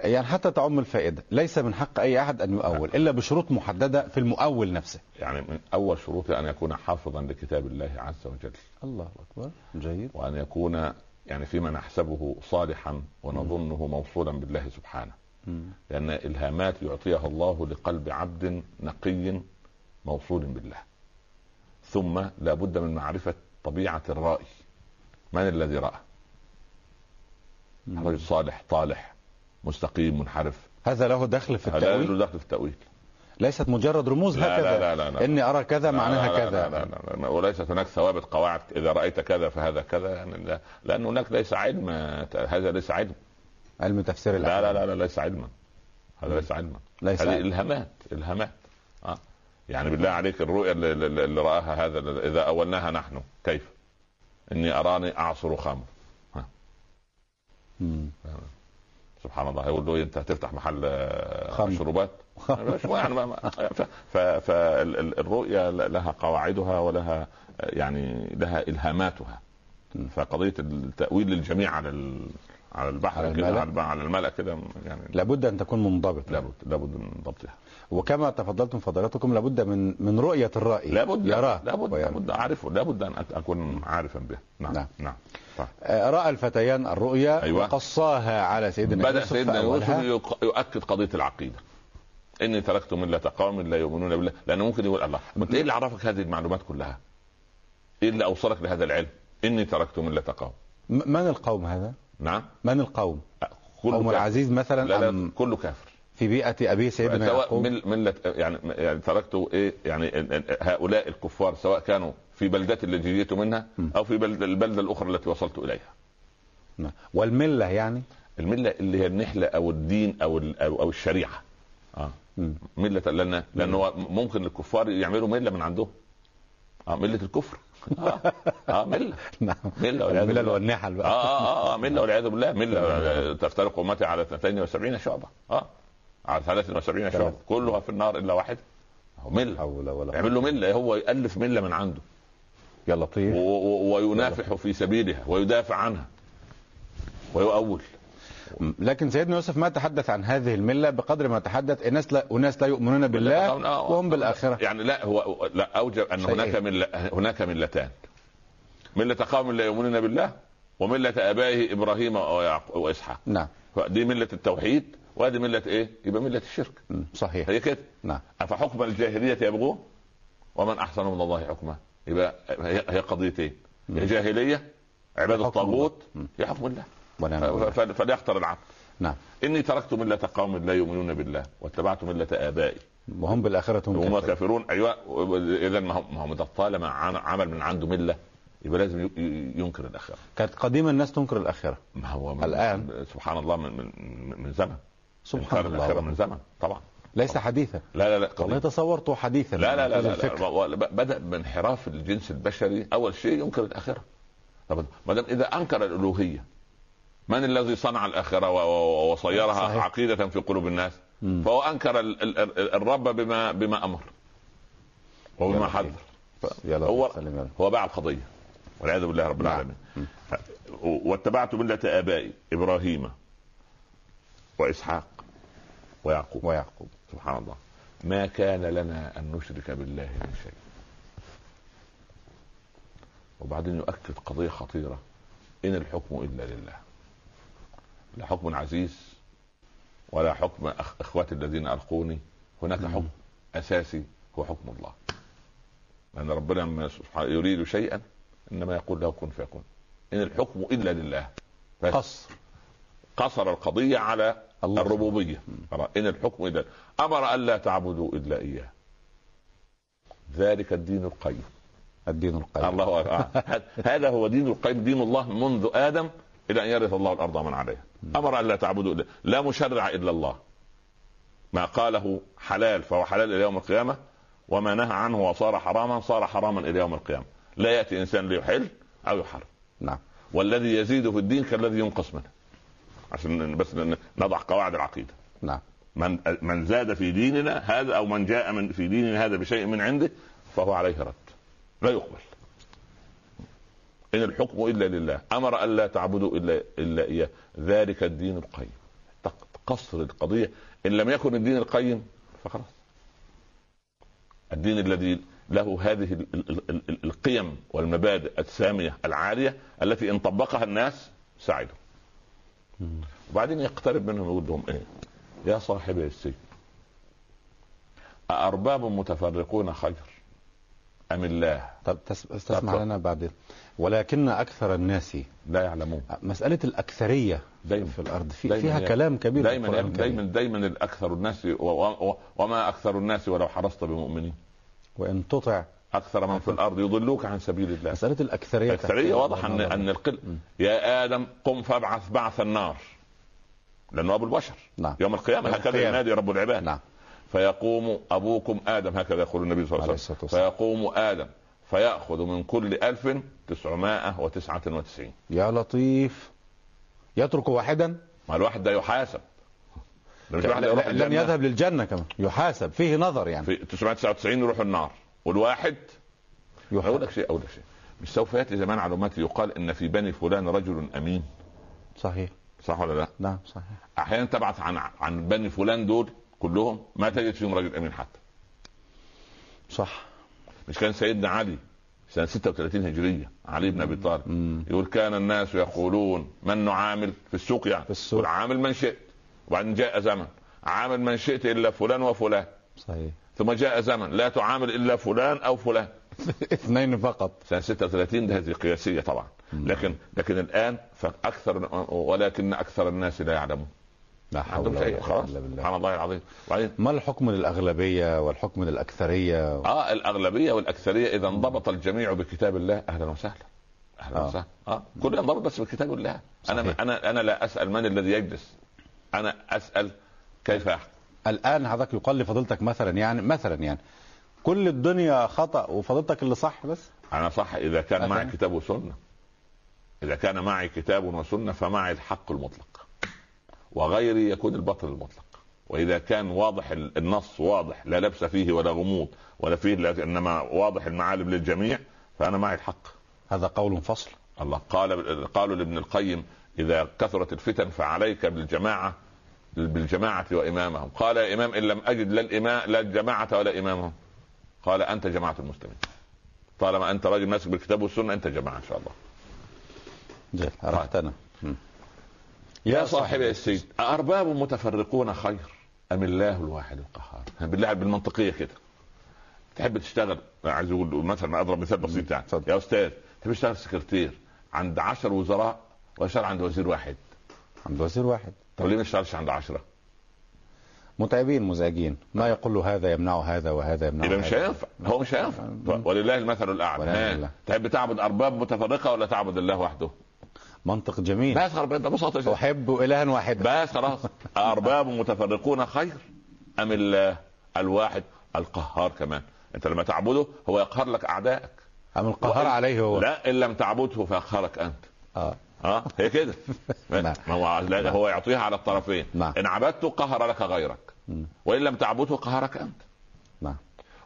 يعني حتى تعم الفائدة ليس من حق أي أحد أن يؤول إلا بشروط محددة في المؤول نفسه. يعني من أول شروطه أن يكون حافظا لكتاب الله عز وجل. الله أكبر جيد. وأن يكون يعني فيما نحسبه صالحا ونظنه موصولا بالله سبحانه. مم. لأن إلهامات يعطيها الله لقلب عبد نقي موصول بالله. ثم لا بد من معرفة طبيعة الرائي من الذي رأى؟ رجل صالح طالح مستقيم منحرف. هذا له دخل في هذا التأويل؟ له دخل في التأويل. ليست مجرد رموز لا هكذا. لا لا لا. لا. إني أرى كذا معناها لا لا كذا. لا لا لا لا. وليست هناك ثوابت قواعد إذا رأيت كذا فهذا كذا. يعني لا لأن هناك ليس علم هذا ليس علم. علم تفسير لا الأحلام. لا لا, لا ليس علما هذا ليس علما ليس هذه. الهامات الهامات آه يعني بالله عليك الرؤيا اللي, اللي رآها هذا إذا أولناها نحن كيف؟ إني أراني أعصر خمر مم. سبحان الله يقول له أنت هتفتح محل آه، خمر. مشروبات يعني فالرؤيا لها قواعدها ولها آه، يعني لها إلهاماتها. فقضية التأويل للجميع على على البحر على كده الملأ. على الملأ كده يعني لابد أن تكون منضبط لابد لابد من ضبطها وكما تفضلتم فضيلتكم لابد من من رؤية الرائي لابد يراه لابد ويرى. لابد أعرفه لابد أن أكون عارفا به نعم نعم. نعم, طيب. آه، رأى الفتيان الرؤيا أيوة. وقصاها على سيدنا بدأ يوسف سيدنا يوسف يؤكد قضية العقيدة إني تركت ملة قوم لا يؤمنون بالله لأنه ممكن يقول الله أنت إيه اللي عرفك هذه المعلومات كلها؟ إيه اللي أوصلك لهذا العلم؟ إني تركت ملة قوم من القوم هذا؟ نعم من القوم؟ كله قوم كافر. العزيز مثلا لا لا أم كله كافر في بيئة أبي سيدنا يعقوب مل ملة يعني يعني تركت إيه يعني هؤلاء الكفار سواء كانوا في بلدتي التي جئت منها أو في بلد البلدة الأخرى التي وصلت إليها. نعم. والملة يعني الملة اللي هي النحلة أو الدين أو الشريعة. آه مم. ملة لأن لأن هو ممكن الكفار يعملوا ملة من عندهم. آه ملة الكفر. آه, آه ملة. نعم. ملة والعياذ الملل بالله. والنحل آه بقى آه آه ملة والعياذ بالله. ملة. تفترق أمتي على 72 شعبة. آه. على 73 شعبة. كلها في النار إلا واحدة. هو ملة. حول ولا يعمل له ملة. هو يألف ملة من عنده. يا لطيف. وينافح في سبيلها. ويدافع عنها. ويؤول. لكن سيدنا يوسف ما تحدث عن هذه الملة بقدر ما تحدث. اناس لا اناس لا يؤمنون بالله وهم بالآخرة. يعني لا هو لا أوجب أن. هناك ملة هناك ملتان. ملة قوم لا يؤمنون بالله وملة آبائه إبراهيم وإسحاق. نعم. دي ملة التوحيد وهذه ملة إيه؟ يبقى ملة الشرك. صحيح. هي كده. نعم. أفحكم الجاهلية يبغون؟ ومن أحسن من الله حكما. يبقى هي قضيتين. يا جاهليه عباده الطاغوت. يا حكم الله. ونعم فليختر العبد. نعم. إني تركت ملة قوم لا يؤمنون بالله واتبعت ملة آبائي. وهم بالآخرة هم وهم كافرون. أيوه. اذا ما هو ما هو ده طالما عمل من عنده ملة. يبقى لازم ينكر الآخرة. كانت قديما الناس تنكر الآخرة. ما هو من الآن. سبحان الله من من, من زمن. سبحان إنكار الآخرة الله من زمن. طبعا. ليس حديثا. لا لا لا. والله. تصورته حديثا. لا لا لا, لا. لا. و- بدأ بانحراف الجنس البشري. أول شيء ينكر الآخرة. طب ما دام إذا أنكر الألوهية من الذي صنع الآخرة وصيرها صحيح. عقيدة في قلوب الناس؟ مم. فهو أنكر ال- ال- ال- الرب بما بما أمر. وبما حذر. هو. هو باع القضية. والعياذ بالله رب نعم. العالمين. واتبعت ملة آبائي إبراهيم وإسحاق ويعقوب. ويعقوب. سبحان الله. ما كان لنا أن نشرك بالله من شيء. وبعدين يؤكد قضية خطيرة. إن الحكم إلا لله. لا حكم عزيز ولا حكم أخ إخواتي الذين ألقوني. هناك مم. حكم أساسي هو حكم الله. لأن ربنا لما يريد شيئا إنما يقول له كن فيكون. إن الحكم إلا لله. بس قصر. قصر القضية على الله. الربوبية. إن الحكم إلا أمر الا تعبدوا إلا إياه. ذلك الدين القيم. الدين القيم. الله. هذا هو دين القيم. دين الله منذ آدم إلى أن يرث الله الأرض ومن عليها. أمر الا تعبدوا الا لا مشرع إلا الله. ما قاله حلال فهو حلال إلى يوم القيامة وما نهى عنه وصار حراما صار حراما إلى يوم القيامة. لا يأتي إنسان ليحل أو يحرم. نعم. والذي يزيد في الدين كالذي ينقص منه. عشان بس نضع قواعد العقيدة. نعم. من من زاد في ديننا هذا أو من جاء من في ديننا هذا بشيء من عنده فهو عليه رد. لا يقبل. إن الحكم إلا لله. أمر الا تعبدوا إلا إلا إياه. ذلك الدين القيم. تقصر القضية. إن لم يكن الدين القيم فخلاص. الدين الذي له هذه ال- ال- ال- القيم والمبادئ السامية العالية التي إن طبقها الناس سعدوا وبعدين يقترب منهم يقول لهم إيه؟ يا صاحبي السجن. أأرباب متفرقون خير؟ أم الله؟ طب تس- تسمع طب. لنا بعد ولكن أكثر الناس لا يعلمون. مسألة الأكثرية دايما. في الأرض في دايما فيها كلام كبير دايما الكريم. دايما دايما الأكثر الناس وما أكثر الناس ولو حرصت بمؤمنين. وإن تطع أكثر من في الأرض يضلوك عن سبيل الله. مسألة الأكثرية الأكثرية تحتاج واضح أن. أن القل يا آدم قم فابعث بعث النار. لأنه أبو البشر. نعم. يوم القيامة هكذا. ينادي رب العباد. نعم. فيقوم أبوكم آدم هكذا يقول النبي صلى الله عليه وسلم. فيقوم آدم فيأخذ من كل ألف تسعمائة وتسعة وتسعين. يا لطيف. يترك واحدا؟ ما الواحد ده يحاسب. ده مش واحد يروح لن. يذهب للجنة كمان. يحاسب. فيه نظر يعني. في 999 يروح النار. والواحد؟ أقول يحاسب. لك شيء أقول لك شيء. مش سوف يأتي زمان على امتي يقال إن في بني فلان رجل أمين. صحيح. صح ولا لا؟ نعم صحيح. أحيانا تبعث عن عن بني فلان دول كلهم ما تجد فيهم رجل أمين حتى. صح. مش كان سيدنا علي سنة 36 هجرية علي بن أبي طالب. يقول كان الناس يقولون من نعامل في السوق يعني؟ في السوق. عامل من شئت. وبعدين جاء زمن. عامل من شئت إلا فلان وفلان. صحيح. ثم جاء زمن. لا تعامل إلا فلان أو فلان. اثنين فقط. سنة 36 ده هذه قياسية طبعا. لكن لكن الآن فأكثر ولكن أكثر الناس لا يعلمون. لا ما حول عندهم ولا شيء قوة خلاص إلا بالله. سبحان الله العظيم. وبعدين؟ ما الحكم للاغلبيه والحكم للاكثريه آه الأغلبية والأكثرية إذا انضبط الجميع بكتاب الله أهلا وسهلا. أهلا آه. وسهلا. آه كل ينضبط بس بكتاب الله. أنا صحيح. أنا أنا لا أسأل من الذي يجلس. أنا أسأل كيف يحكم الآن حضرتك يقال لفضيلتك مثلا يعني مثلا يعني. كل الدنيا خطأ وفضيلتك اللي صح بس؟ أنا صح. إذا كان معي؟ كتاب وسنة. إذا كان معي كتاب وسنة فمعي الحق المطلق. وغيري يكون الباطل المطلق. وإذا كان واضح ال- النص واضح لا لبس فيه ولا غموض ولا فيه إنما واضح المعالم للجميع فأنا معي الحق. هذا قول فصل. الله قال قالوا لابن القيم إذا كثرت الفتن فعليك بالجماعة بالجماعة وإمامهم. قال يا إمام إن لم أجد لا الامام لا الجماعة ولا إمامهم. قال أنت جماعة المسلمين. طالما أنت راجل ماسك بالكتاب والسنة أنت جماعة إن شاء الله. عرفتنا. مم. يا صاحبي السجن أأرباب متفرقون خير أم الله الواحد القهار؟ بالله بالمنطقية كده. تحب تشتغل؟ عايز أقول مثلا أضرب مثال بسيط يعني. يا أستاذ تحب تشتغل سكرتير؟ عند عشر وزراء واشتغل عند وزير واحد. عند وزير واحد. طب ليه ما اشتغلش عند عشرة؟ متعبين مزعجين. ما يقول له هذا يمنع هذا وهذا يمنع يبقى مش. هينفع. هو مش هينفع. ولله المثل الأعلى. تحب تعبد أرباب متفرقة ولا تعبد الله وحده؟ منطق جميل. بس ببساطة شديدة. أحب إلها واحدا بس خلاص. أرباب متفرقون خير أم الله الواحد القهار كمان؟ أنت لما تعبده هو يقهر لك أعدائك. أم القهار عليه هو. لا إن لم تعبده فيقهرك أنت. آه. آه هي كده. نعم. ما هو لا هو يعطيها على الطرفين. نعم. إن عبدته قهر لك غيرك. وإن لم تعبده قهرك أنت. نعم.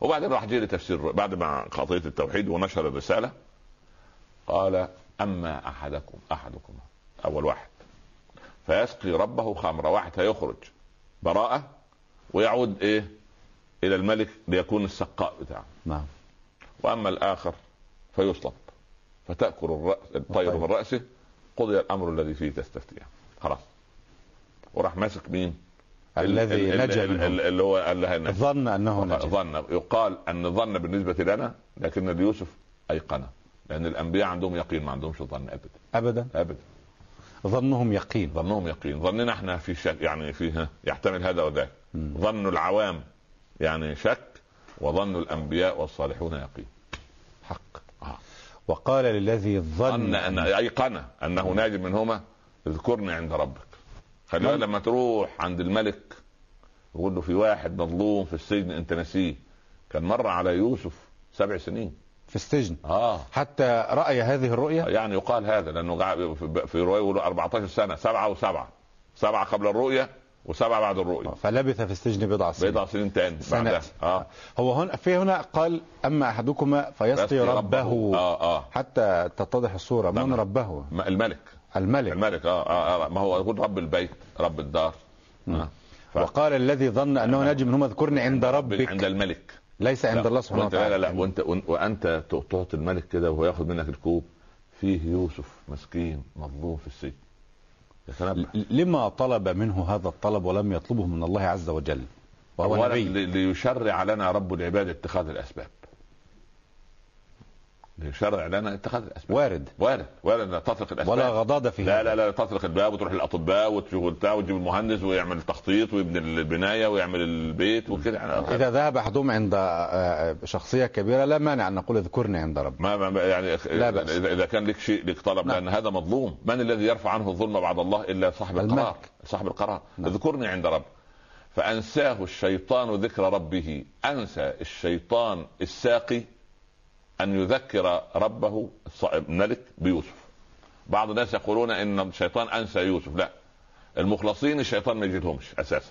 وبعدين راح جه لتفسير بعد ما خطيه التوحيد ونشر الرسالة قال أما أحدكم أحدكم أول واحد. فيسقي ربه خمرا واحد هيخرج براءة ويعود إيه؟ إلى الملك ليكون السقاء بتاعه. نعم. وأما الآخر فيصلب. فتأكل الرأس الطير. من رأسه قضي الأمر الذي فيه تستفتيان. خلاص. وراح ماسك مين؟ الذي ال- ال- نجا اللي هو قال لها. ظن أنه نجا. ظن. يقال أن الظن بالنسبة لنا لكن ليوسف أيقنه. لأن الأنبياء عندهم يقين ما عندهمش ظن ابدا. ابدا؟ ابدا. ظنهم يقين. ظنهم يقين. ظننا إحنا في شك يعني فيه يحتمل هذا وذاك. ظن العوام يعني شك وظن الأنبياء والصالحون يقين. حق. آه. وقال للذي ظن ظن أن ايقن أنه ناج منهما اذكرني عند ربك. خلي بالك لما تروح عند الملك يقول له في واحد مظلوم في السجن أنت نسيه. كان مر على يوسف سبع سنين. في السجن. آه. حتى رأي هذه الرؤيا يعني يقال هذا قاعد في- روايه يقولوا 14 سنة سبعة وسبعة. سبعة قبل الرؤية وسبعة بعد الرؤية. فلبث في السجن بضع سنين. بضع سنين تاني بعدها. سنة. آه. هو هنا في هنا قال أما أحدكما فيسقي يسقي ربه. آه آه. حتى تتضح الصورة. من نعم. ربه؟ الملك. الملك. الملك آه, آه, آه. ما هو يقول رب البيت رب الدار. آه. ف- وقال الذي ظن أنه ناجي منهما اذكرني عند ربك. عند الملك. ليس عند الله سبحانه وانت لا لا وتعالى. لا وأنت وانت- تعطي الملك كده وهو ياخذ منك الكوب. فيه يوسف مسكين مظلوم في السجن. يتنبه لما طلب منه هذا الطلب ولم يطلبه من الله عز وجل؟ وهو نبي. لي- ليشرع لنا رب العباد اتخاذ الأسباب. ليشرع لنا اتخاذ الأسباب. وارد. وارد. وارد لا تطلق الأسباب. ولا غضاضة في لا. لا لا تطلق الباب وتروح للأطباء وتشوف وتجيب المهندس ويعمل التخطيط ويبني البناية ويعمل البيت وكده. يعني إذا ذهب أحدهم عند آه، شخصية كبيرة لا مانع أن نقول اذكرني عند رب ما يعني لا بأس. إذا إذا كان لك شيء لك طلب نعم. لأن هذا مظلوم. من الذي يرفع عنه الظلم بعد الله؟ إلا صاحب. القرار. صاحب القرار. نعم. اذكرني عند رب. فأنساه الشيطان ذكر ربه. أنسى الشيطان الساقي أن يذكر ربه الملك بيوسف. بعض الناس يقولون إن الشيطان أنسى يوسف. لا المخلصين الشيطان ما يجيلهمش أساسا.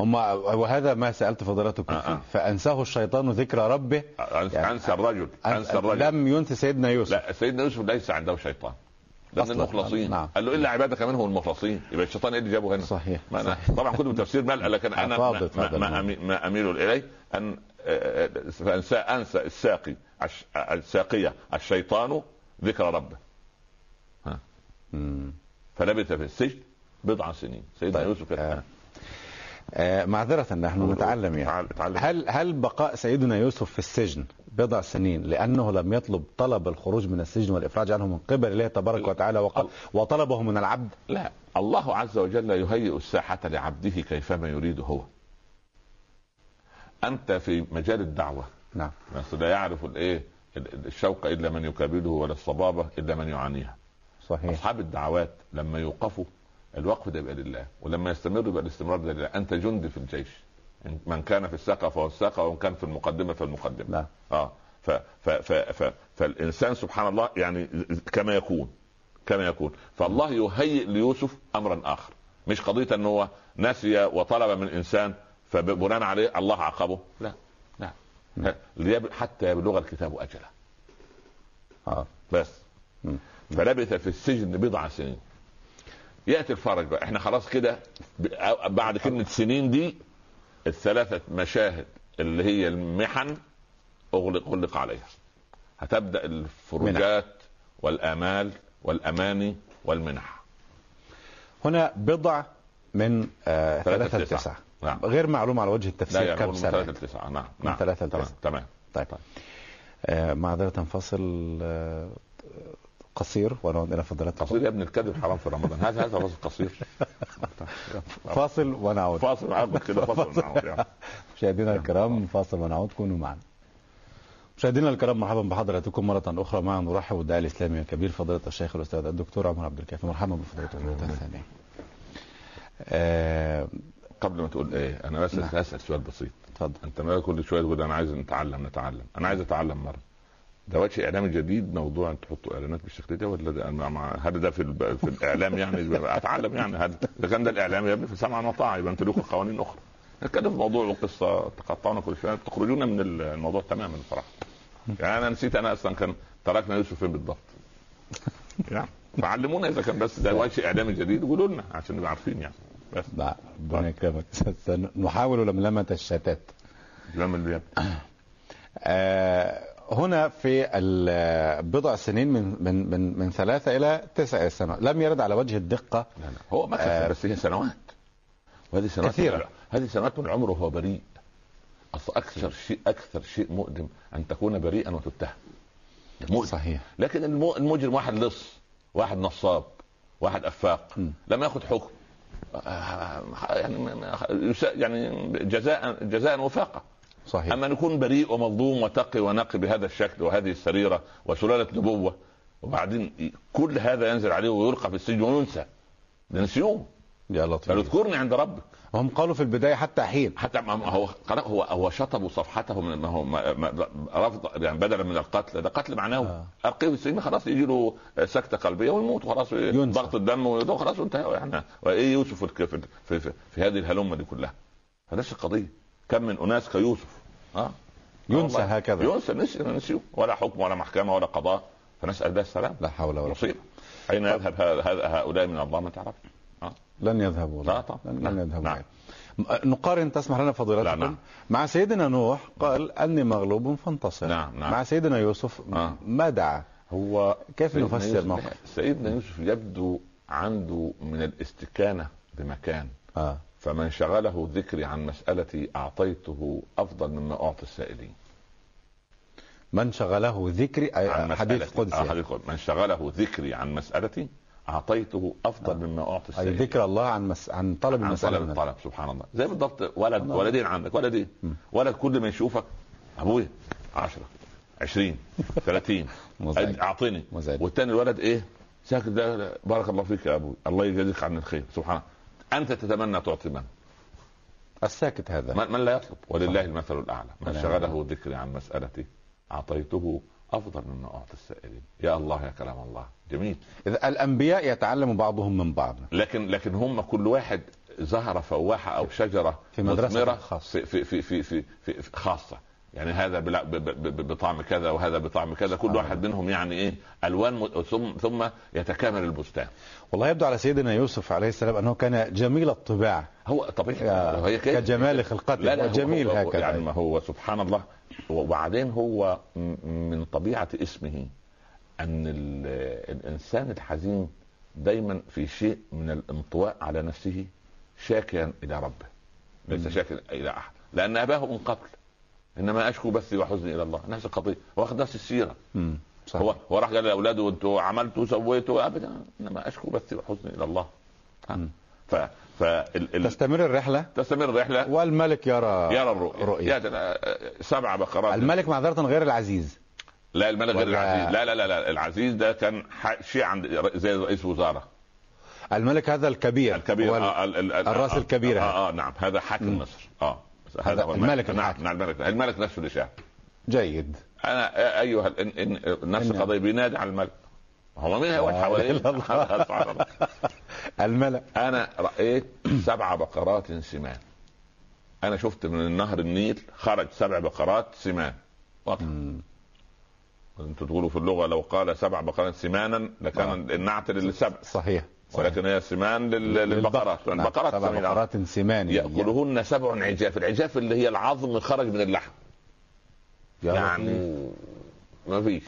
هم وهذا ما سألت فضيلتكم آه، فيه. آه. فأنساه الشيطان ذكر ربه؟ أنسى, يعني- أنسى الرجل أنسى الرجل. لم ينسي سيدنا يوسف. لا سيدنا يوسف ليس عنده شيطان لأن أصلاً. المخلصين. نعم. قال له إلا عبادك منهم المخلصين. يبقى الشيطان إيه اللي جابه هنا؟ صحيح. ما أنا صحيح. طبعا كتب التفسير ملأ لكن أنا ما, ما, ما. أمي ما أميل إليه. أن فأنسى انسى الساقي الساقية الشيطان ذكر ربه. مم. فلبث في السجن بضع سنين. سيدنا طيب. يوسف آه. آه، معذرة نحن نتعلم يعني. هل هل بقاء سيدنا يوسف في السجن بضع سنين لأنه لم يطلب طلب الخروج من السجن والإفراج عنه من قبل الله تبارك وتعالى وقال وطلبه من العبد؟ لا. الله عز وجل يهيئ الساحة لعبده كيفما يريد هو. أنت في مجال الدعوة. نعم. لا يعرف الإيه الشوق إلا من يكابده ولا الصبابة إلا من يعانيها. صحيح. أصحاب الدعوات لما يوقفوا الوقف ده يبقى لله ولما يستمر يبقى الاستمرار ده لله. أنت جندي في الجيش. من كان في الساقة فهو الساقه ومن كان في المقدمة فالمقدمة. نعم. آه. ف ف ف ف فالإنسان سبحان الله يعني كما يكون كما يكون. فالله يهيئ ليوسف امرا آخر. مش قضية إن هو نسي وطلب من إنسان فبناء عليه الله عاقبه. لا لا. حتى يبلغ الكتاب أجله. آه. بس. فلبث في السجن بضع سنين. يأتي الفرج بقى. إحنا خلاص كده بعد كلمة سنين دي الثلاثة مشاهد اللي هي المحن اغلق أغلق عليها. هتبدأ الفروجات والآمال والأماني والمنح. هنا بضع من آه ثلاثة ثلاثة لتسعة. لتسعة نعم. غير معلوم على وجه لا التفسير يعني كم من ثلاثة سنة لتسعة. نعم من نعم. ثلاثة تمام لتسعة. تمام طيب. آه معذرة فاصل آه قصير ونعود إلى فضلات قصير يا ابن الكذب حرام في رمضان. هذا هذا فاصل قصير. فاصل ونعود. فاصل عقد كده فاصل ونعود يعني. مشاهدينا الكرام فاصل ونعود. كونوا معنا. مشاهدينا الكرام مرحبا بحضراتكم مرة أخرى. معنا نرحب بالداعي الإسلامي الكبير فضيلة الشيخ الأستاذ الدكتور عمر عبد الكافي. مرحبا بفضيلته مرة ثانية. قبل ما تقول إيه أنا بس نعم. اسال سؤال بسيط. اتفضل. أنت ما كل شوية تقول أنا عايز نتعلم نتعلم. أنا عايز أتعلم مرة. ده وجه اعلامي جديد موضوع ان تحطوا إعلانات بالشكل ده ولا ده؟ مع- هل ده في. في الإعلام يعني؟ أتعلم يعني. هل إذا كان ده الإعلام يا ابني في سمع وطاعه يبقى أنتوا لكم قوانين أخرى. نتكلم في موضوع وقصه تقطعنا كل شوية. تخرجونا من الموضوع تماما بصراحه يعني أنا نسيت أنا أصلا كان تركنا يوسف فين بالضبط. يعني فعلمونا إذا كان بس ده وجه اعلامي جديد قولوا لنا عشان نبقى عارفين يعني. بس. لا ربنا يكرمك. نحاول لملمة الشتات اللي آه، هنا في بضع سنين من من من من ثلاثة إلى تسع سنوات. لم يرد على وجه الدقة. لا لا. هو ما آه. بس هي سنوات. وهذه سنوات كثيرة. هذه سنوات من عمره وهو بريء. اصل أكثر شيء أكثر شيء مؤلم أن تكون بريئا وتتهم. مؤلم صحيح. لكن الم- المجرم واحد لص واحد نصاب واحد أفاق. م. لم ياخذ حكم. يعني يعني جزاء جزاء وفاقة. صحيح. أما أن يكون بريء ومظلوم وتقي ونقي بهذا الشكل وهذه السريرة وسلالة نبوة وبعدين كل هذا ينزل عليه ويلقى في السجن وينسى. ده نسيوه. يا لطيف. اذكرني عند ربك. هم قالوا في البداية حتى حين. حتى ما هو هو هو شطبوا صفحته من ما هو ما ما رفض يعني بدلا من القتل. ده قتل معنوي آه. القيه السجن خلاص يجي له سكتة قلبية ويموت وخلاص. ضغط الدم وخلاص انتهى يعني وإيه يوسف في, في, في, في, هذه الهلمة دي كلها؟ فنفس القضية كم من أناس كيوسف. آه. ينسى. هكذا. ينسى. نسي نسيوا ولا حكم ولا محكمة ولا قضاء. فنسأل الله السلام. لا حول ولا قوة. أين يذهب هؤلاء من الله ما تعرف. آه. لن يذهبوا لا طبعا. لن, نعم. لن يذهبوا نعم. نقارن تسمح لنا فضيلتكم لا، نعم. مع سيدنا نوح قال أني مغلوب فانتصر نعم، نعم. مع سيدنا يوسف آه. ما دعا هو كيف نفسر الموقف؟ سيدنا يوسف يبدو عنده من الاستكانة بمكان آه. فمن شغله ذكري عن مسألتي أعطيته أفضل مما أعطي السائلين من شغله ذكري عن حديث مسألتي. آه، قدسي حديث قدسي. من شغله ذكري عن مسألتي أعطيته أفضل مما أعطي أي السائلين ذكر الله عن مس... عن طلب عن المسألة. طلب الطلب سبحان الله. زي بالضبط ولد الله. ولدين عندك. ولدين ولد كل ما يشوفك أبويا 10 20 30 مزعج. أعطيني. مزعج. والتاني الولد إيه؟ ساكت ده بارك الله فيك يا أبوي. الله يجازيك عن الخير سبحان الله. أنت تتمنى تعطي من؟ الساكت هذا. من, من لا يطلب. ولله المثل الأعلى. من. شغله ذكري عن مسألتي أعطيته أفضل مما اعطي السائلين. يا الله يا كلام الله. جميل. إذا الأنبياء يتعلم بعضهم من بعض. لكن لكن هم كل واحد زهره فواحة أو شجرة في مدرسة مثمرة خاصة. في في في في, في, في خاصة. يعني هذا بلا- ب- ب- ب- بطعم كذا وهذا بطعم كذا. كل واحد منهم يعني إيه ألوان ثم ثم يتكامل البستان. والله يبدو على سيدنا يوسف عليه السلام أنه كان جميل الطباع. هو طبيعي. هي. كجمال خلقته. لا لا هو هكذا. يعني ما هو سبحان الله. وبعدين هو من طبيعة اسمه أن ال- الإنسان الحزين دايما في شيء من الانطواء على نفسه شاكيا إلى ربه. ليس. شاكيا إلى أحد. لأن أباه من قبل. إنما أشكو بثي وحزني إلى الله. نفس القضية. واخد نفس السيرة. مم. صحيح. هو هو راح قال لأولاده أنتوا عملتوا وسويتوا أبدا. إنما اشكو بثي وحزني إلى الله. ف فال... ال... تستمر الرحلة؟ تستمر الرحلة. والملك يرى يرى الرؤيا رؤية. يا ده- سبع بقرات. الملك معذرة غير العزيز. لا الملك غير العزيز. لا لا لا, لا. العزيز ده كان شيء عند زي رئيس وزارة. الملك هذا الكبير. الكبير. هو ال- آه ال- ال- ال- الرأس آه الكبيرة آه, آه نعم. هذا حاكم مصر. آه. هذا هو الملك. نعم. نعم الملك الملك نفسه اللي شاف. جيد. أنا أيها إن إن نفس القضية بينادي على الملك. هو مين؟ هو الله. الملك. أنا رأيت سبع بقرات سمان. أنا شفت من النهر النيل خرج سبع بقرات سمان. واضح. أنتوا تقولوا في اللغة لو قال سبع بقرات سمانا لكان آه. النعت للسبع. صحيح. ولكن هي سمان لل- للبقرات نعم. البقرات سبع. بقرات سمان يأكلهن سبع عجاف. العجاف اللي هي العظم خرج من اللحم. يعني. ما فيش.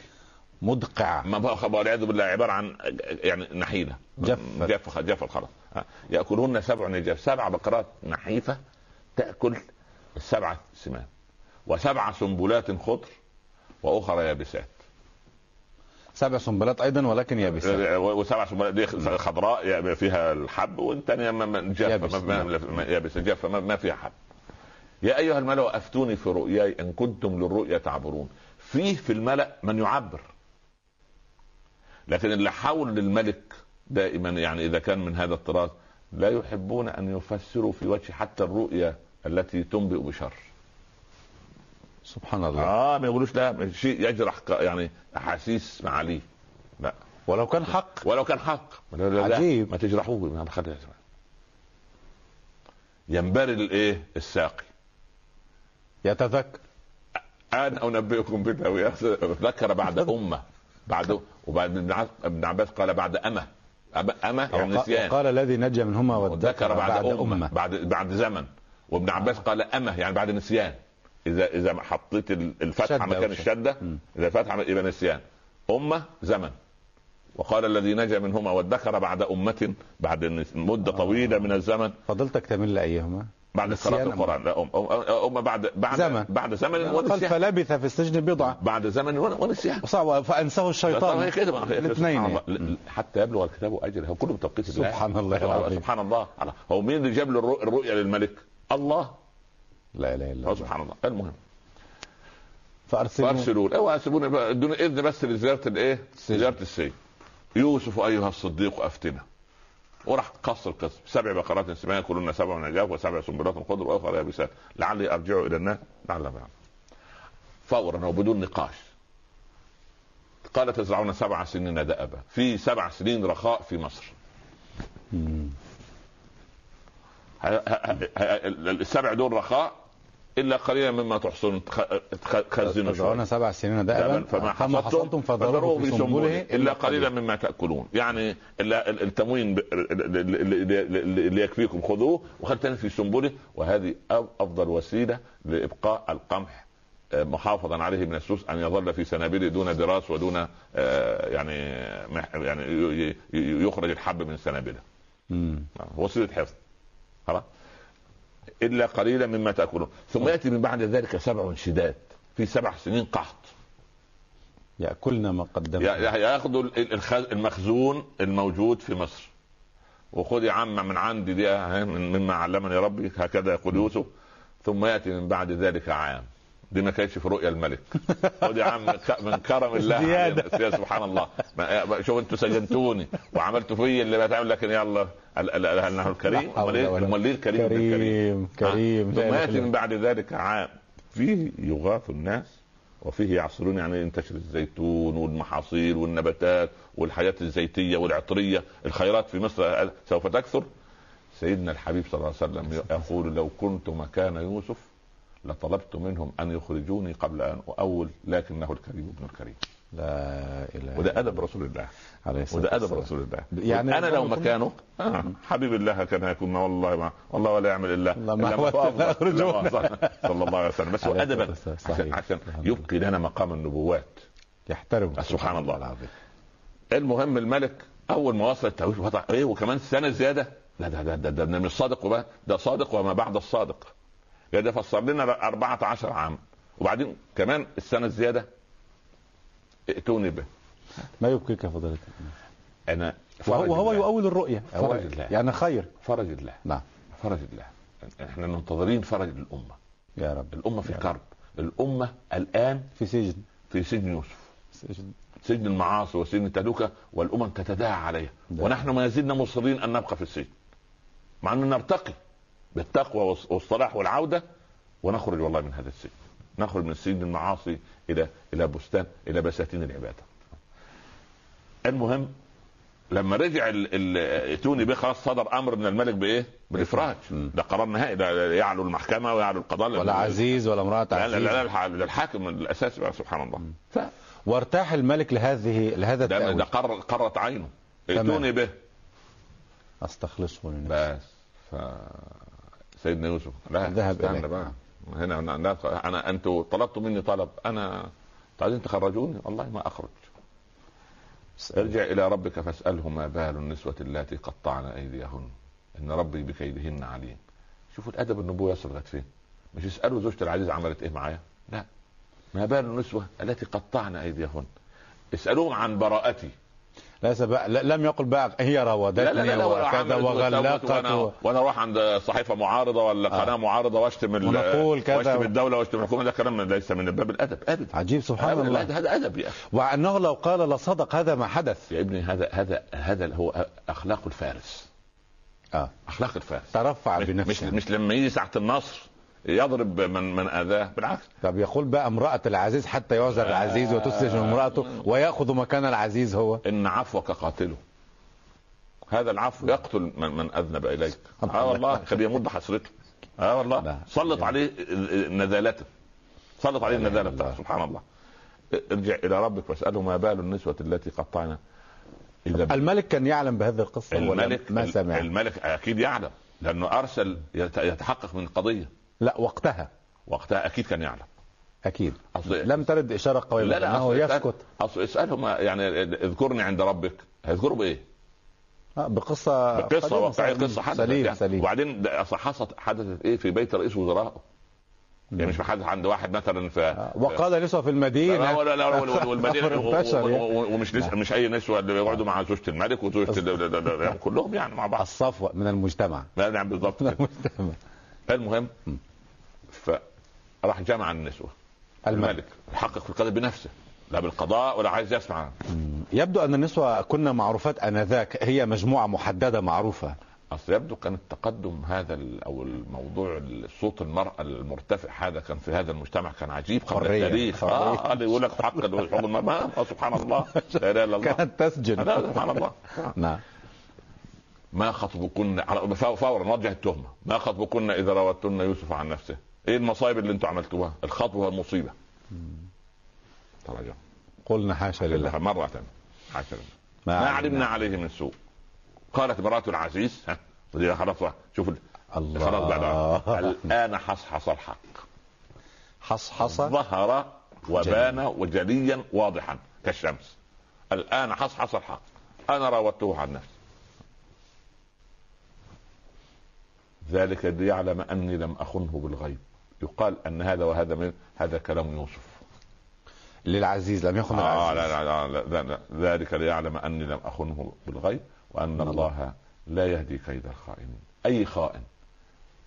مدقع. ما والعياذ بالله عبارة عن يعني نحيلة. جفت. جف جف الخرز. يأكلهن سبع نجاف سبع بقرات نحيفة تأكل السبع سمان. وسبع سنبلات خضر وأخرى يابسات. سبع سنبلات أيضا ولكن يابسة. وسبع سنبلات دي خضراء يعني فيها الحب والثانيه ما- يابسة جافة ما- ما فيها حب. يا أيها الملأ أفتوني في رؤياي إن كنتم للرؤيا تعبرون. فيه في الملأ من يعبر. لكن اللي حول للملك دائما يعني إذا كان من هذا الطراز لا يحبون أن يفسروا في وجه حتى الرؤيا التي تنبئ بشر. سبحان الله. آه ما يقولوش لا شيء يجرح يعني أحاسيس معاليه لا. ولو كان حق. ولو كان حق. لا لا لا عجيب. ما تجرحوه. ما خليها يسمع. ينبري الإيه؟ الساقي. يتذكر. أنا أنبئكم بالله ذكر بعد أمة. بعد وبعد ابن عب- ابن عباس قال بعد أمة. أم- أمة يعني نسيان. وقال الذي نجا منهما وذكر بعد, أمة. بعد بعد زمن. وابن عباس قال أمة يعني بعد نسيان. إذا إذا حطيت ال- الفتحة شدة مكان مم. إذا فتحة يبقى نسيان. أمة زمن. وقال الذي نجا منهما وادكر بعد أمة بعد نس- مدة طويلة من الزمن. فضلتك تميل لايهما بعد قراءة أم- القرآن. لا هم- هم بعد بعد زمن. بعد زمن ونسيان. فلبث في السجن بضعة بعد زمن ون- ونسيان. فأنساه الشيطان. الاثنين يعني. حتى يبلغ الكتاب أجله. هو كله بتوقيت الله. سبحان الله. سبحان الله هو مين اللي جاب له الرؤ- الرؤيا للملك؟ الله. لا إله إلا هو الله. سبحان الله. المهم. فارسلوا فأرسلوا أوعى سيبوني ادوني إذن بس لزيارة الإيه؟ زياره السجن. يوسف أيها الصديق أفتنا. وراح قص القصة. سبع بقرات سمان كلن سبع نجاف وسبع سنبلات خضر وآخر يابسات. لعلي أرجع إلى الناس. لعل بعد فورا وبدون نقاش. قال تزرعون سبع سنين دأبا. في سبع سنين رخاء في مصر. السبع دول رخاء. إلا قليلا مما تحصن تخزنوا تزرعون شوية. سبع سنين دابا فما حصدتم فذروه فذروه في سنبله إلا قليلا مما تأكلون. يعني التموين ب- اللي اللي يكفيكم خذوه وخلتني في سنبله وهذه أفضل وسيلة لإبقاء القمح آه، محافظا عليه من السوس أن يظل في سنابله دون دراس ودون آه، يعني يعني يخرج الحب من سنابله مم. وسيلة حفظ. خلاص؟ إلا قليلا مما تأكلون. ثم يأتي من بعد ذلك سبع شداد. في سبع سنين قحط. ياكلنا ما قدمنا يأ- ياخذوا المخزون الموجود في مصر. وخذ يا عم من عندي دي مما علمني ربي هكذا يقول يوسف. ثم يأتي من بعد ذلك عام. دي ما كانتش في رؤيا الملك. خذ يا عم من كرم الله زيادة. يا سبحان الله. شوف أنتوا سجنتوني وعملتوا فيا اللي بتعمل لكن يلا ال- انه الكريم؟ أمال إيه؟ ليه الكريم؟ كريم كريم. ثم ياتي من بعد ذلك عام. فيه يغاث الناس وفيه يعصرون يعني ينتشر الزيتون والمحاصيل والنباتات والحياة الزيتية والعطرية. الخيرات في مصر سوف تكثر. سيدنا الحبيب صلى الله عليه وسلم يقول لو كنت مكان يوسف لطلبت منهم أن يخرجوني قبل أن أؤول لكنه الكريم ابن الكريم. لا إله وده أدب رسول الله. عليه الصلاة وده أدب. رسول الله. يعني أنا لو مكانه؟ آه. حبيب الله كان يكون والله ما والله ولا يعمل إلا الله ما أفضل. صلى الله عليه وسلم. بس هو ادبا. عشان. عشان يبقي لنا مقام النبوات. يحترم. سبحان الله. العظيم. المهم الملك أول ما وصل التوحيد وضع إيه وكمان سنة زيادة. لا ده ده ده, ده, ده مش صادق وبقى ده صادق وما بعد الصادق. ده فسر لنا 14 عام. وبعدين كمان السنة الزيادة ائتوني به. ما يبكيك يا فضيلة أنا وهو. يؤول الرؤيا هو فرج. الله. يعني خير. فرج الله. نعم. فرج الله. إحنا منتظرين فرج الأمة. يا رب. الأمة في يا رب. كرب. الأمة الآن في سجن. في سجن يوسف. سجن. سجن المعاصي وسجن التهلكه والأمم تتداعى عليها. ده. ونحن ما زلنا مصرين أن نبقى في السجن. مع ان نرتقي. بالتقوى والص- والصلاح والعودة ونخرج والله من هذا السجن. نخرج من سجن المعاصي إلى إلى بستان إلى بساتين العبادة. المهم لما رجع ال- ال- توني به خلاص صدر أمر من الملك بإيه؟ بالإفراج. ده قرار نهائي ده يعلو المحكمة ويعلو القضاء. ولا عزيز ولا لا عزيز. لا, لا, لا الحاكم الاساسي بقى سبحان الله. ف وارتاح الملك لهذه لهذا التأويل. ده قر قرت عينه. ائتوني به أستخلصه لنفسي. بس. ف سيدنا يوسف. لا ذهب استنى. بقى. هنا أنا أنا أنتوا طلبتوا مني طلب. أنا عايزين تخرجوني؟ والله ما أخرج. ارجع إلى ربك فاسأله ما بال النسوة اللاتي قطعن أيديهن. إن ربي بكيدهن عليم. شوفوا الأدب النبوي يصل لغايه فين. مش يسألوا زوجة العزيز عملت إيه معايا؟ لا. ما بال النسوة التي قطعن أيديهن. اسألوهم عن براءتي. ليس بقى لا- لم يقل بقى هي لا لا راودتني لا, لا ولا وكذا وغلقت وأنا و- وأنا أروح عند صحيفة معارضة ولا آه. قناة معارضة وأشتم ال- ونقول كذا. وأشتم الدولة وأشتم الحكومة. ده كلام ليس من باب الأدب ابدا. عجيب سبحان أبداً. الله. هذا أدب يا أخي. وأنه لو قال لصدق هذا ما حدث. يا ابني هذا هذا هذا هو أخلاق الفارس. آه. أخلاق الفارس. ترفع مش بنفسه. مش لما يجي ساعة النصر يضرب من من أذاه. بالعكس. طب يقول بقى امرأة العزيز حتى يعذر العزيز وتسجن امرأته ويأخذ مكان العزيز هو. إن عفوك قاتله. هذا العفو يقتل من, من أذنب إليك. آه والله خليه يمد حسرته. آه والله. سلط عليه نزالته. سلط عليه بتاعته الله. سبحان الله. ارجع إلى ربك واسأله ما بال النسوة التي قطعن إذا الملك كان يعلم بهذه القصة ولا الملك ما سمع؟ الملك أكيد يعلم لأنه أرسل يت- يتحقق من القضية لا وقتها. وقتها أكيد كان يعلم. أكيد. أصل لم ترد إشارة قوية لا لا انه يسكت. أصل اساله ما يعني اذكرني عند ربك. هيذكره بإيه؟ آه، بقصة قصه قديمة. واقعية قصة حدثت سليم يعني. سليم. وبعدين حصلت حدثت إيه في بيت رئيس وزراء يعني مش حدث عند واحد مثلا في آه، وقال نسوة في المدينة. لا لا لا وال- والمدينة يعني. ومش نس... مش أي نسوة اللي يقعدوا مع زوجة الملك ال- كلهم يعني مع بعض. الصفوة من المجتمع. نعم بالضبط المهم فراح جمع النسوة. الملك. الملك. يحقق في القضية بنفسه. لا بالقضاء ولا عايز يسمع. يبدو أن النسوة كنا معروفات آنذاك. هي مجموعة محددة معروفة. أصل يبدو كان التقدم هذا أو الموضوع صوت المرأة المرتفع هذا كان في هذا المجتمع كان عجيب. قبل حرية. التاريخ. حرية. آه اللي يقول لك حق حقوق المرأة. آه، سبحان الله. لا إله إلا الله. كانت تسجن. لا سبحان الله. نعم. ما خطبكن على- فورا وجه التهمة. ما خطبكن إذا راودتن يوسف عن نفسه؟ إيه المصايب اللي أنتم عملتوها؟ الخطب هو المصيبه تراجع قلنا حاشا لله. مرة ثانية حاشا لله. ما ما علمنا. عليه من سوء قالت امرأة العزيز ها ودي خلاص شوف ال- خلاص بعد الله الآن حصحص الحق. حصحص. ظهر وبان وجليا واضحا كالشمس. الآن حصحص الحق. أنا راودته عن نفسي. ذلك ليعلم أني لم أخنه بالغيب. يقال أن هذا وهذا من هذا كلام يوسف. للعزيز لم يخن آه العزيز. لا لا, لا, لا, لا ذلك ليعلم أني لم أخنه بالغيب وأن الله لا يهدي كيد الخائنين. أي خائن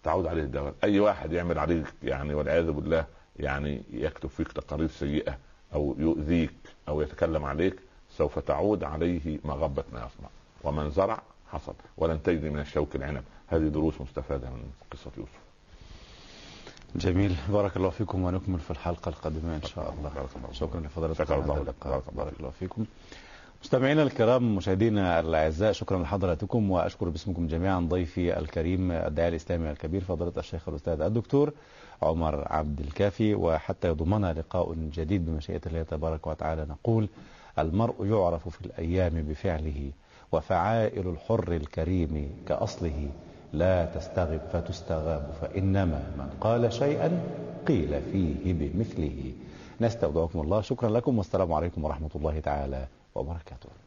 تعود عليه الدوام أي واحد يعمل عليك يعني والعياذ بالله يعني يكتب فيك تقارير سيئة أو يؤذيك أو يتكلم عليك سوف تعود عليه مغبة ما يصنع. ومن زرع حصد ولن تجد من الشوك العنب. هذه دروس مستفادة من قصة يوسف. جميل بارك الله فيكم ونكمل في الحلقة القادمة إن شاء الله بارك الله. شكرا لفضلاتكم شكرا على الله هذا لك. اللقاء. بارك الله بارك الله فيكم مستمعينا الكرام مشاهدينا الأعزاء شكرا لحضراتكم وأشكر باسمكم جميعا ضيفي الكريم الداعي الإسلامي الكبير فضيلة الشيخ الأستاذ الدكتور عمر عبد الكافي وحتى يضمنا لقاء جديد بمشيئة الله تبارك وتعالى نقول المرء يعرف في الأيام بفعله وفعائل الحر الكريم كأصله لا تستغب فتستغاب فإنما من قال شيئا قيل فيه بمثله. نستودعكم الله. شكرا لكم والسلام عليكم ورحمة الله تعالى وبركاته.